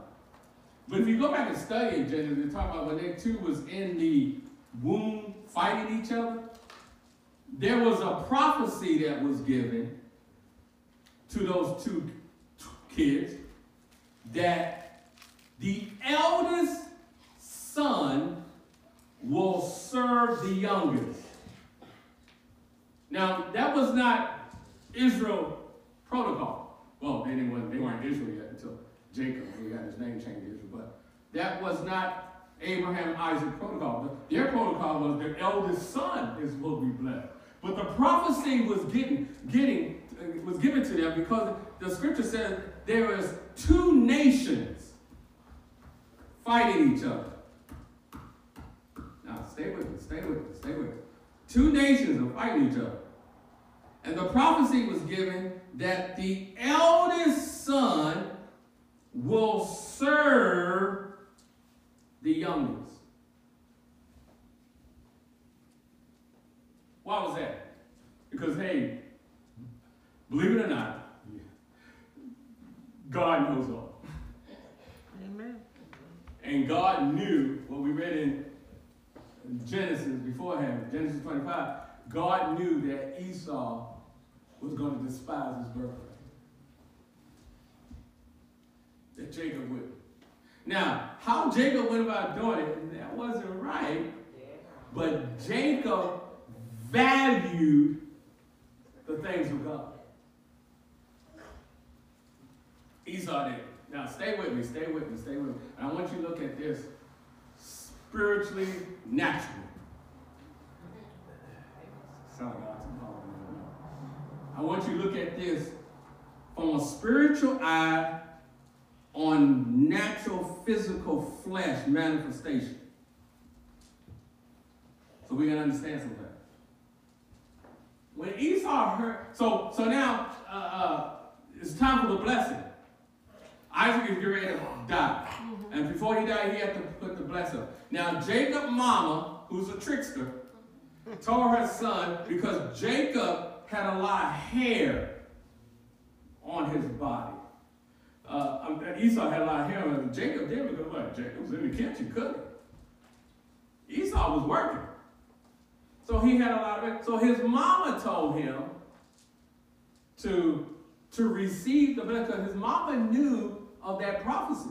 But if you go back and study Genesis, they talk about when they two was in the womb fighting each other. There was a prophecy that was given to those two kids that the eldest son will serve the youngest. Now, that was not Israel protocol. Well, they, didn't, they weren't Israel yet until Jacob, he got his name changed to Israel. But that was not Abraham, Isaac protocol. Their protocol was their eldest son is will be blessed. But the prophecy was getting, getting, uh, was given to them because the scripture says there is two nations fighting each other. Stay with me, stay with me, stay with me. Two nations are fighting each other. And the prophecy was given that the eldest son will serve the youngest. Why was that? Because, hey, believe it or not, God knows all. Amen. And God knew what we read in Genesis beforehand, Genesis 25. God knew that Esau was going to despise his birthright. That Jacob would. Now, how Jacob went about doing it, that wasn't right. But Jacob valued the things of God. Esau did. Now, stay with me, stay with me, stay with me. And I want you to look at this spiritually, natural. I want you to look at this from a spiritual eye on natural physical flesh manifestation. So we can understand something. When Esau heard, so so now uh, uh, it's time for the blessing. Isaac is getting ready to die. And before he died, he had to put the blessing. Now, Jacob mama, who's a trickster, told her son, because Jacob had a lot of hair on his body. Uh, um, Esau had a lot of hair on him. Jacob didn't because what? Jacob was in the kitchen cooking. Esau was working. So he had a lot of it. So his mama told him to, to receive the blessing because his mama knew of that prophecy.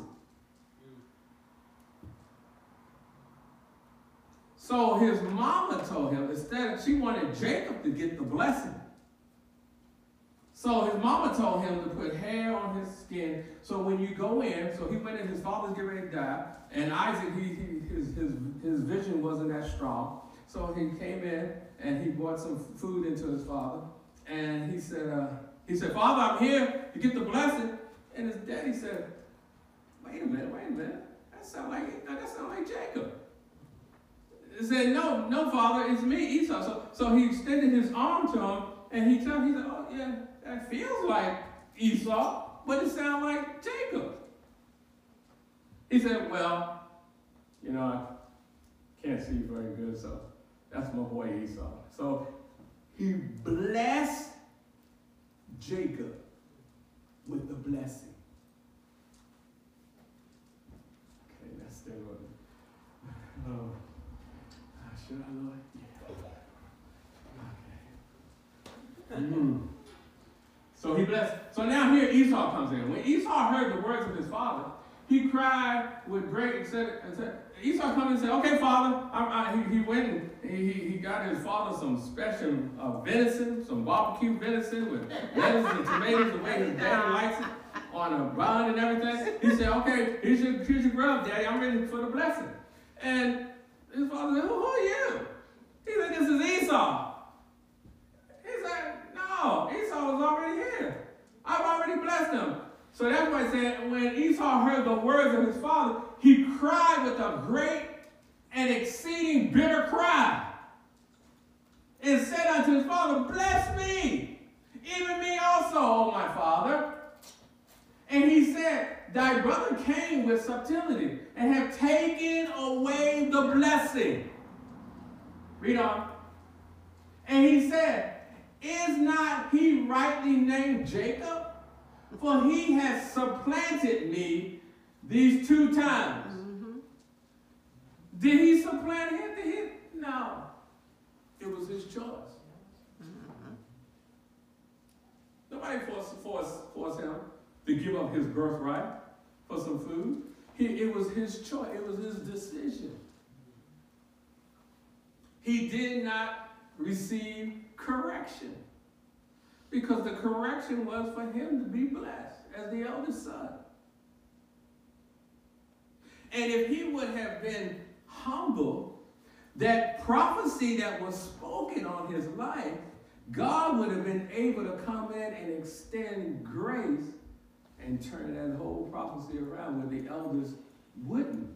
So his mama told him instead, she wanted Jacob to get the blessing. So his mama told him to put hair on his skin. So when you go in, so he went in, his father's getting ready to die, and Isaac, he, he his, his, his vision wasn't that strong. So he came in and he brought some food into his father. And he said, uh, he said, Father, I'm here to get the blessing. And his daddy said, Wait a minute, wait a minute. That sound like that sound like Jacob. Said, No, no, Father, it's me, Esau. So, so he extended his arm to him, and he told him, he said, Oh yeah, that feels like Esau, but it sounds like Jacob. He said, Well, you know, I can't see very good, so that's my boy Esau. So he blessed Jacob with the blessing. Okay. (sighs) Oh, should I, Lord? Yeah. Okay. Mm. So he blessed. So now here Esau comes in. When Esau heard the words of his father, he cried with great, said, said Esau come and said, okay, father. I, I, he, he went and he, he got his father some special uh, venison, some barbecue venison with lettuce and tomatoes, the way his daddy likes it, on a bun and everything. He said, okay, here's your, here's your grub, daddy. I'm ready for the blessing. And his father said, who, are you? He said, this is Esau. He said, no, Esau was already here. I've already blessed him. So that's why I said when Esau heard the words of his father, he cried with a great and exceeding bitter cry. And said unto his father, Bless me, even me also, O my father. And he said, Thy brother came with subtlety and have taken away the blessing. Read on. And he said, Is not he rightly named Jacob? For he has supplanted me these two times. Mm-hmm. Did he supplant him? Did he? No. It was his choice. Mm-hmm. Nobody forced, forced, forced him to give up his birthright for some food. He, it was his choice. It was his decision. He did not receive correction. Because the correction was for him to be blessed as the eldest son. And if he would have been humble, that prophecy that was spoken on his life, God would have been able to come in and extend grace and turn that whole prophecy around where the elders wouldn't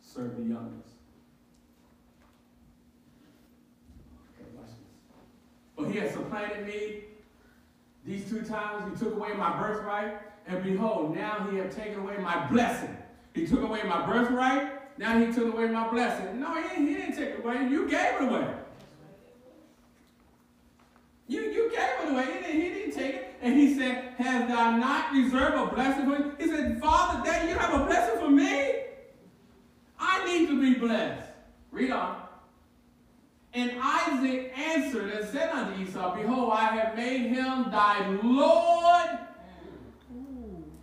serve the youngest. Okay, watch this. But he has supplanted me these two times he took away my birthright, and behold, now he have taken away my blessing. He took away my birthright, now he took away my blessing. No, he, he didn't take it away. You gave it away. You, you gave it away. He didn't, he. And he said, Has thou not reserved a blessing for me? He said, Father, Dad, you have a blessing for me? I need to be blessed. Read on. And Isaac answered and said unto Esau, Behold, I have made him thy Lord,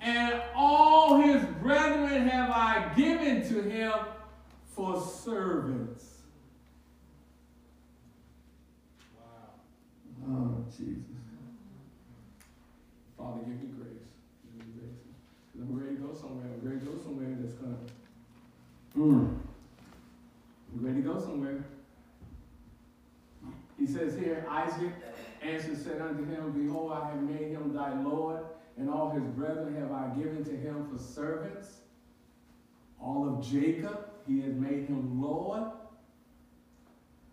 and all his brethren have I given to him for servants. Wow. Oh, Jesus. Father, give me grace. Give me grace. Because I'm ready somewhere. Ready to go somewhere that's going to. Mm. Ready to go somewhere. He says here, Isaac answered, said unto him, Behold, I have made him thy Lord, and all his brethren have I given to him for servants. All of Jacob, he has made him Lord.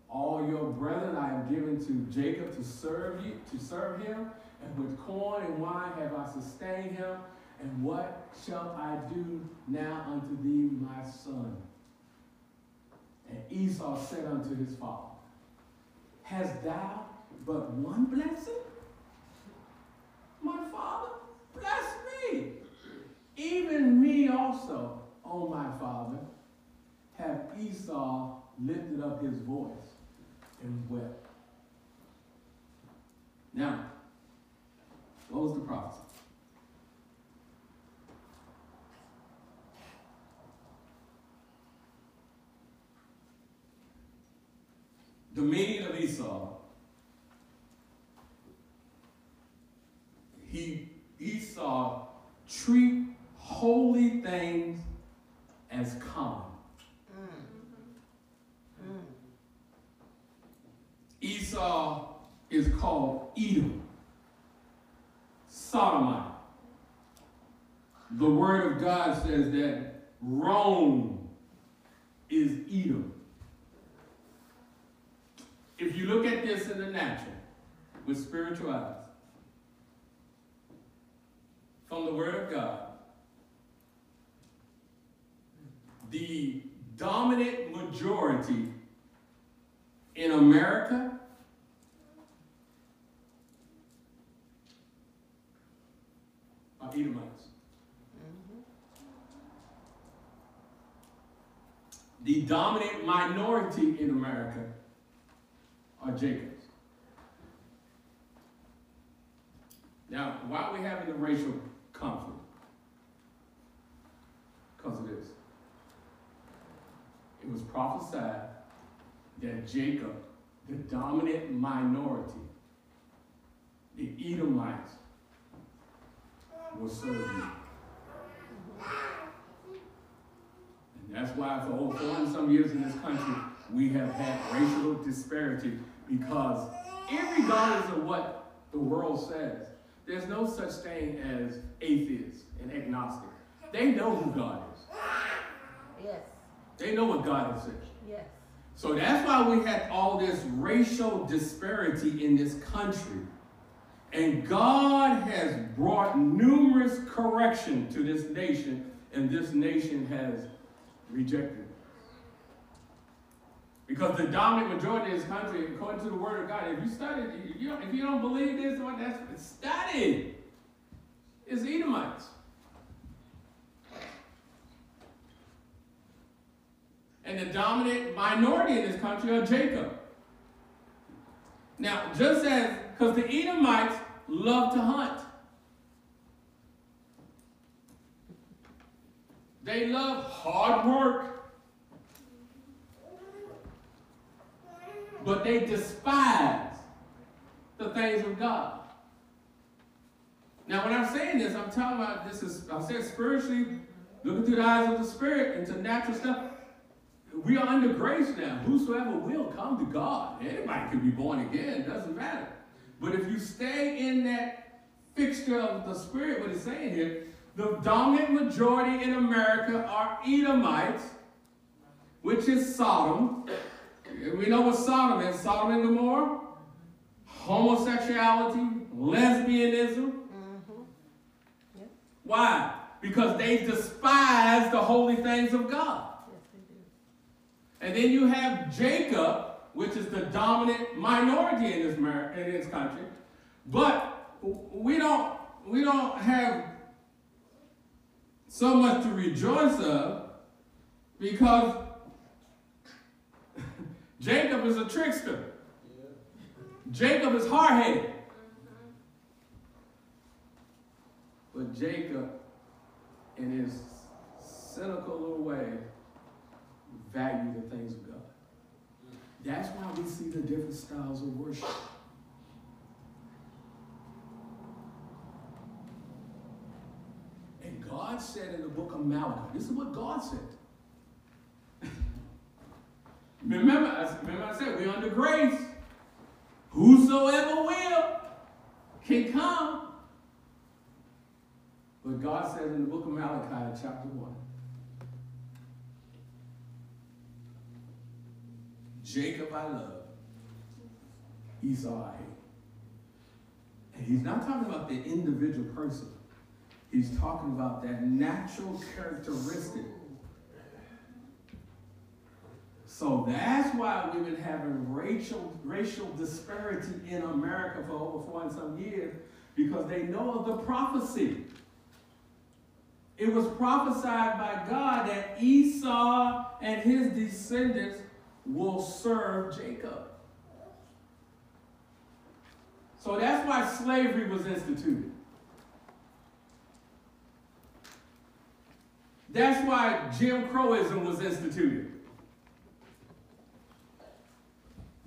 All your brethren I have given to Jacob to serve you, to serve him, and with corn and wine have I sustained him. And what shall I do now unto thee, my son? And Esau said unto his father, Hast thou but one blessing? My father, bless me. Even me also, O my father, have Esau lifted up his voice and wept. Now, what was the prophecy? the meaning of Esau, he Esau treat holy things as common. Mm. Mm. Esau is called Edom, Sodomite. The word of God says that Rome is Edom. If you look at this in the natural, with spiritual eyes, from the Word of God, the dominant majority in America are Edomites. Mm-hmm. The dominant minority in America are Jacobs. Now, why are we having the racial conflict? Because of this. It was prophesied that Jacob, the dominant minority, the Edomites, will serve you. And that's why for over 40 some years in this country, we have had racial disparity because, regardless of what the world says, there's no such thing as atheists and agnostic. They know who God is. Yes, They know what God is. said. yes. So that's why we had all this racial disparity in this country. And God has brought numerous correction to this nation, and this nation has rejected it. Because the dominant majority of this country, according to the word of God, if you study, if you don't, if you don't believe this, what that's study. It's Edomites. And the dominant minority in this country are Jacob. Now, just as, because the Edomites love to hunt. They love hard work. But they despise the things of God. Now, when I'm saying this, I'm talking about this is, I said spiritually, looking through the eyes of the spirit into natural stuff. We are under grace now. Whosoever will come to God. Anybody can be born again, it doesn't matter. But if you stay in that fixture of the spirit, what it's saying here, the dominant majority in America are Edomites, which is Sodom. We know what Sodom is Sodom and Gomorrah, homosexuality, lesbianism. Mm-hmm. Yep. Why? Because they despise the holy things of God. Yes, they do. And then you have Jacob, which is the dominant minority in this, in this country. But we don't, we don't have so much to rejoice of because Jacob is a trickster. Jacob is hard-headed. But Jacob, in his cynical little way, value the things of God. That's why we see the different styles of worship. And God said in the book of Malachi, this is what God said. Remember, I, remember I said we're under grace. Whosoever will can come. But God says in the book of Malachi, chapter 1, Jacob I love, Esau I hate. And he's not talking about the individual person. He's talking about that natural characteristic. So that's why we've been having racial, racial disparity in America for over four and some years, because they know of the prophecy. It was prophesied by God that Esau and his descendants will serve Jacob. So that's why slavery was instituted. That's why Jim Crowism was instituted.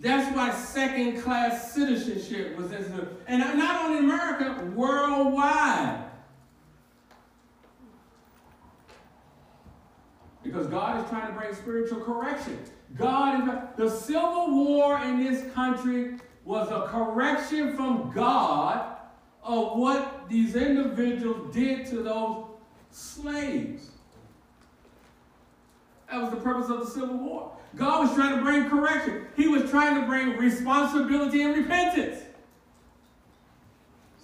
That's why second class citizenship was instituted. And not only in America, worldwide. Because God is trying to bring spiritual correction. God is the civil war in this country was a correction from God of what these individuals did to those slaves. That was the purpose of the Civil War. God was trying to bring correction. He was trying to bring responsibility and repentance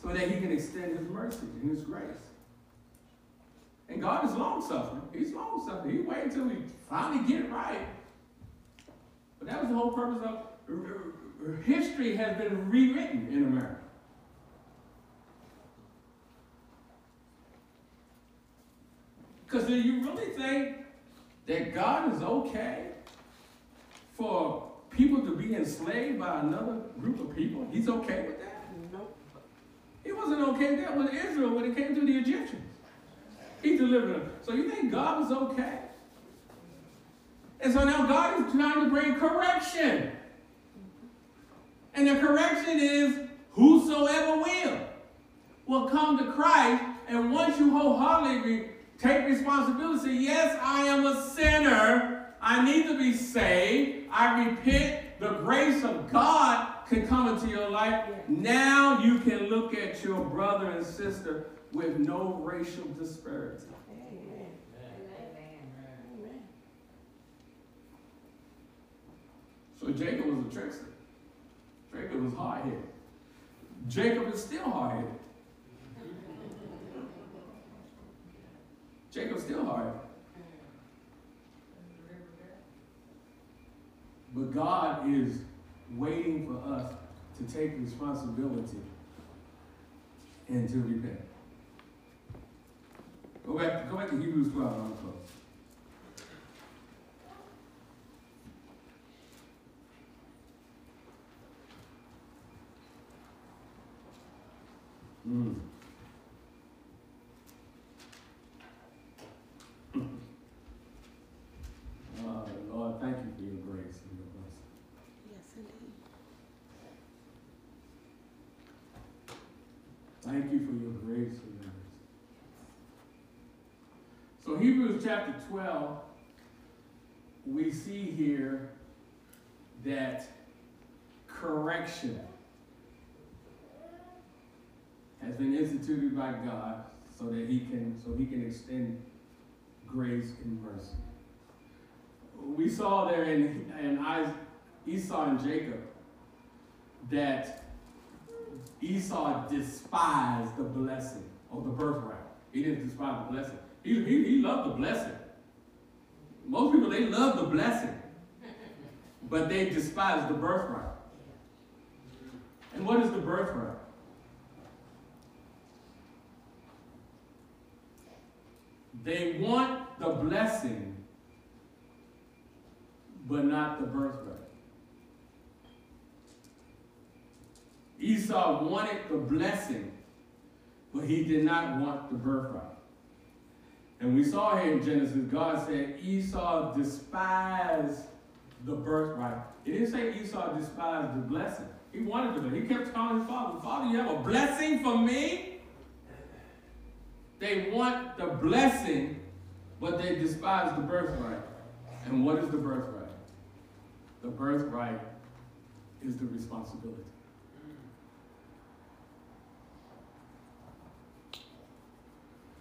so that he can extend his mercy and his grace. And God is long suffering. He's long suffering. He wait until we finally get it right. But that was the whole purpose of er, er, er, history has been rewritten in America. Because do you really think that God is okay for people to be enslaved by another group of people? He's okay with that? Nope. He wasn't okay with that with Israel when it came to the Egyptians. He delivered them. So you think God was okay? And so now God is trying to bring correction. And the correction is whosoever will will come to Christ. And once you wholeheartedly take responsibility, say, yes, I am a sinner. I need to be saved. I repent. The grace of God can come into your life. Now you can look at your brother and sister with no racial disparity. Amen. Amen. So Jacob was a trickster. Jacob was hard headed. Jacob is still hard headed. Jacob's still hard. But God is waiting for us to take responsibility and to repent. Go back, go back to Hebrews 12. I'm close. Mm. Uh, Lord, thank you for your grace and your blessing. Yes, indeed. Thank you for your grace and your mercy. So Hebrews chapter 12, we see here that correction has been instituted by God so that he can so he can extend grace and mercy. We saw there in, in Esau and Jacob that Esau despised the blessing or the birthright. He didn't despise the blessing. He, he, he loved the blessing. Most people, they love the blessing, but they despise the birthright. And what is the birthright? They want the blessing, but not the birthright. Esau wanted the blessing, but he did not want the birthright. And we saw here in Genesis, God said Esau despised the birthright. He didn't say Esau despised the blessing. He wanted the blessing. He kept calling his father, Father, you have a blessing for me? They want the blessing, but they despise the birthright. And what is the birthright? The birthright is the responsibility.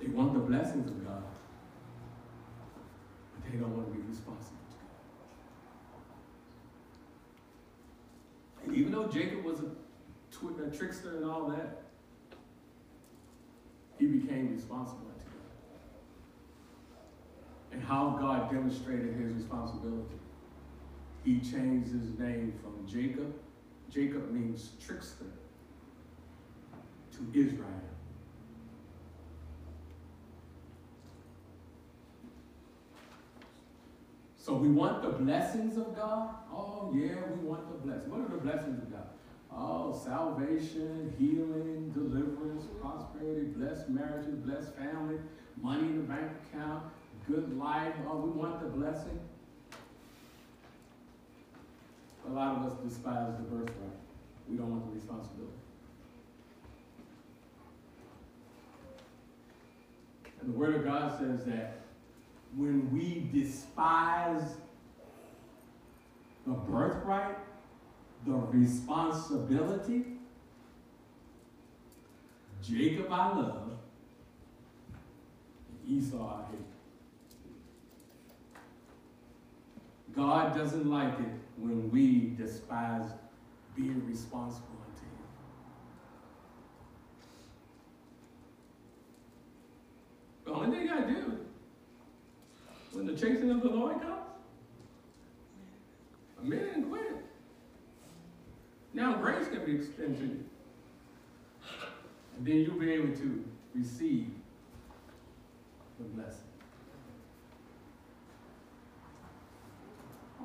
They want the blessings of God, but they don't want to be responsible to God. And even though Jacob was a, a trickster and all that, he became responsible to God. And how God demonstrated his responsibility. He changed his name from Jacob. Jacob means trickster to Israel. So we want the blessings of God. Oh, yeah, we want the blessings. What are the blessings of God? Oh, salvation, healing, deliverance, prosperity, blessed marriages, blessed family, money in the bank account, good life. Oh, we want the blessing. A lot of us despise the birthright. We don't want the responsibility. And the Word of God says that when we despise the birthright, the responsibility. Jacob I love, Esau I hate. God doesn't like it when we despise being responsible unto Him. The only thing I do when the chasing of the Lord comes, a and quit. Now grace can be extended to you. And then you'll be able to receive the blessing.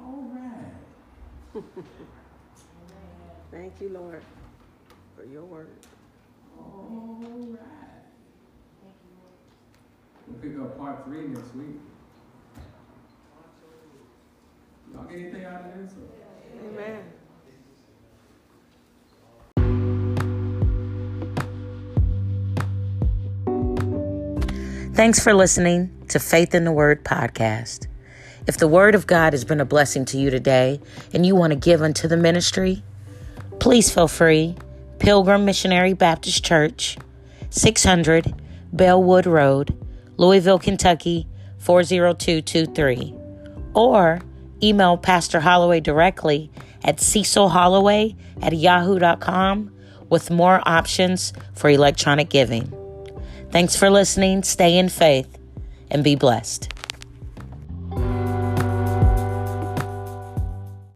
All right. (laughs) Thank you, Lord, for your word. All right. We'll pick up part three next week. Y'all get anything out of this? or- Amen. Thanks for listening to Faith in the Word podcast. If the Word of God has been a blessing to you today and you want to give unto the ministry, please feel free. Pilgrim Missionary Baptist Church, 600 Bellwood Road, Louisville, Kentucky 40223. Or email Pastor Holloway directly at cecilholloway at yahoo.com with more options for electronic giving. Thanks for listening. Stay in faith and be blessed.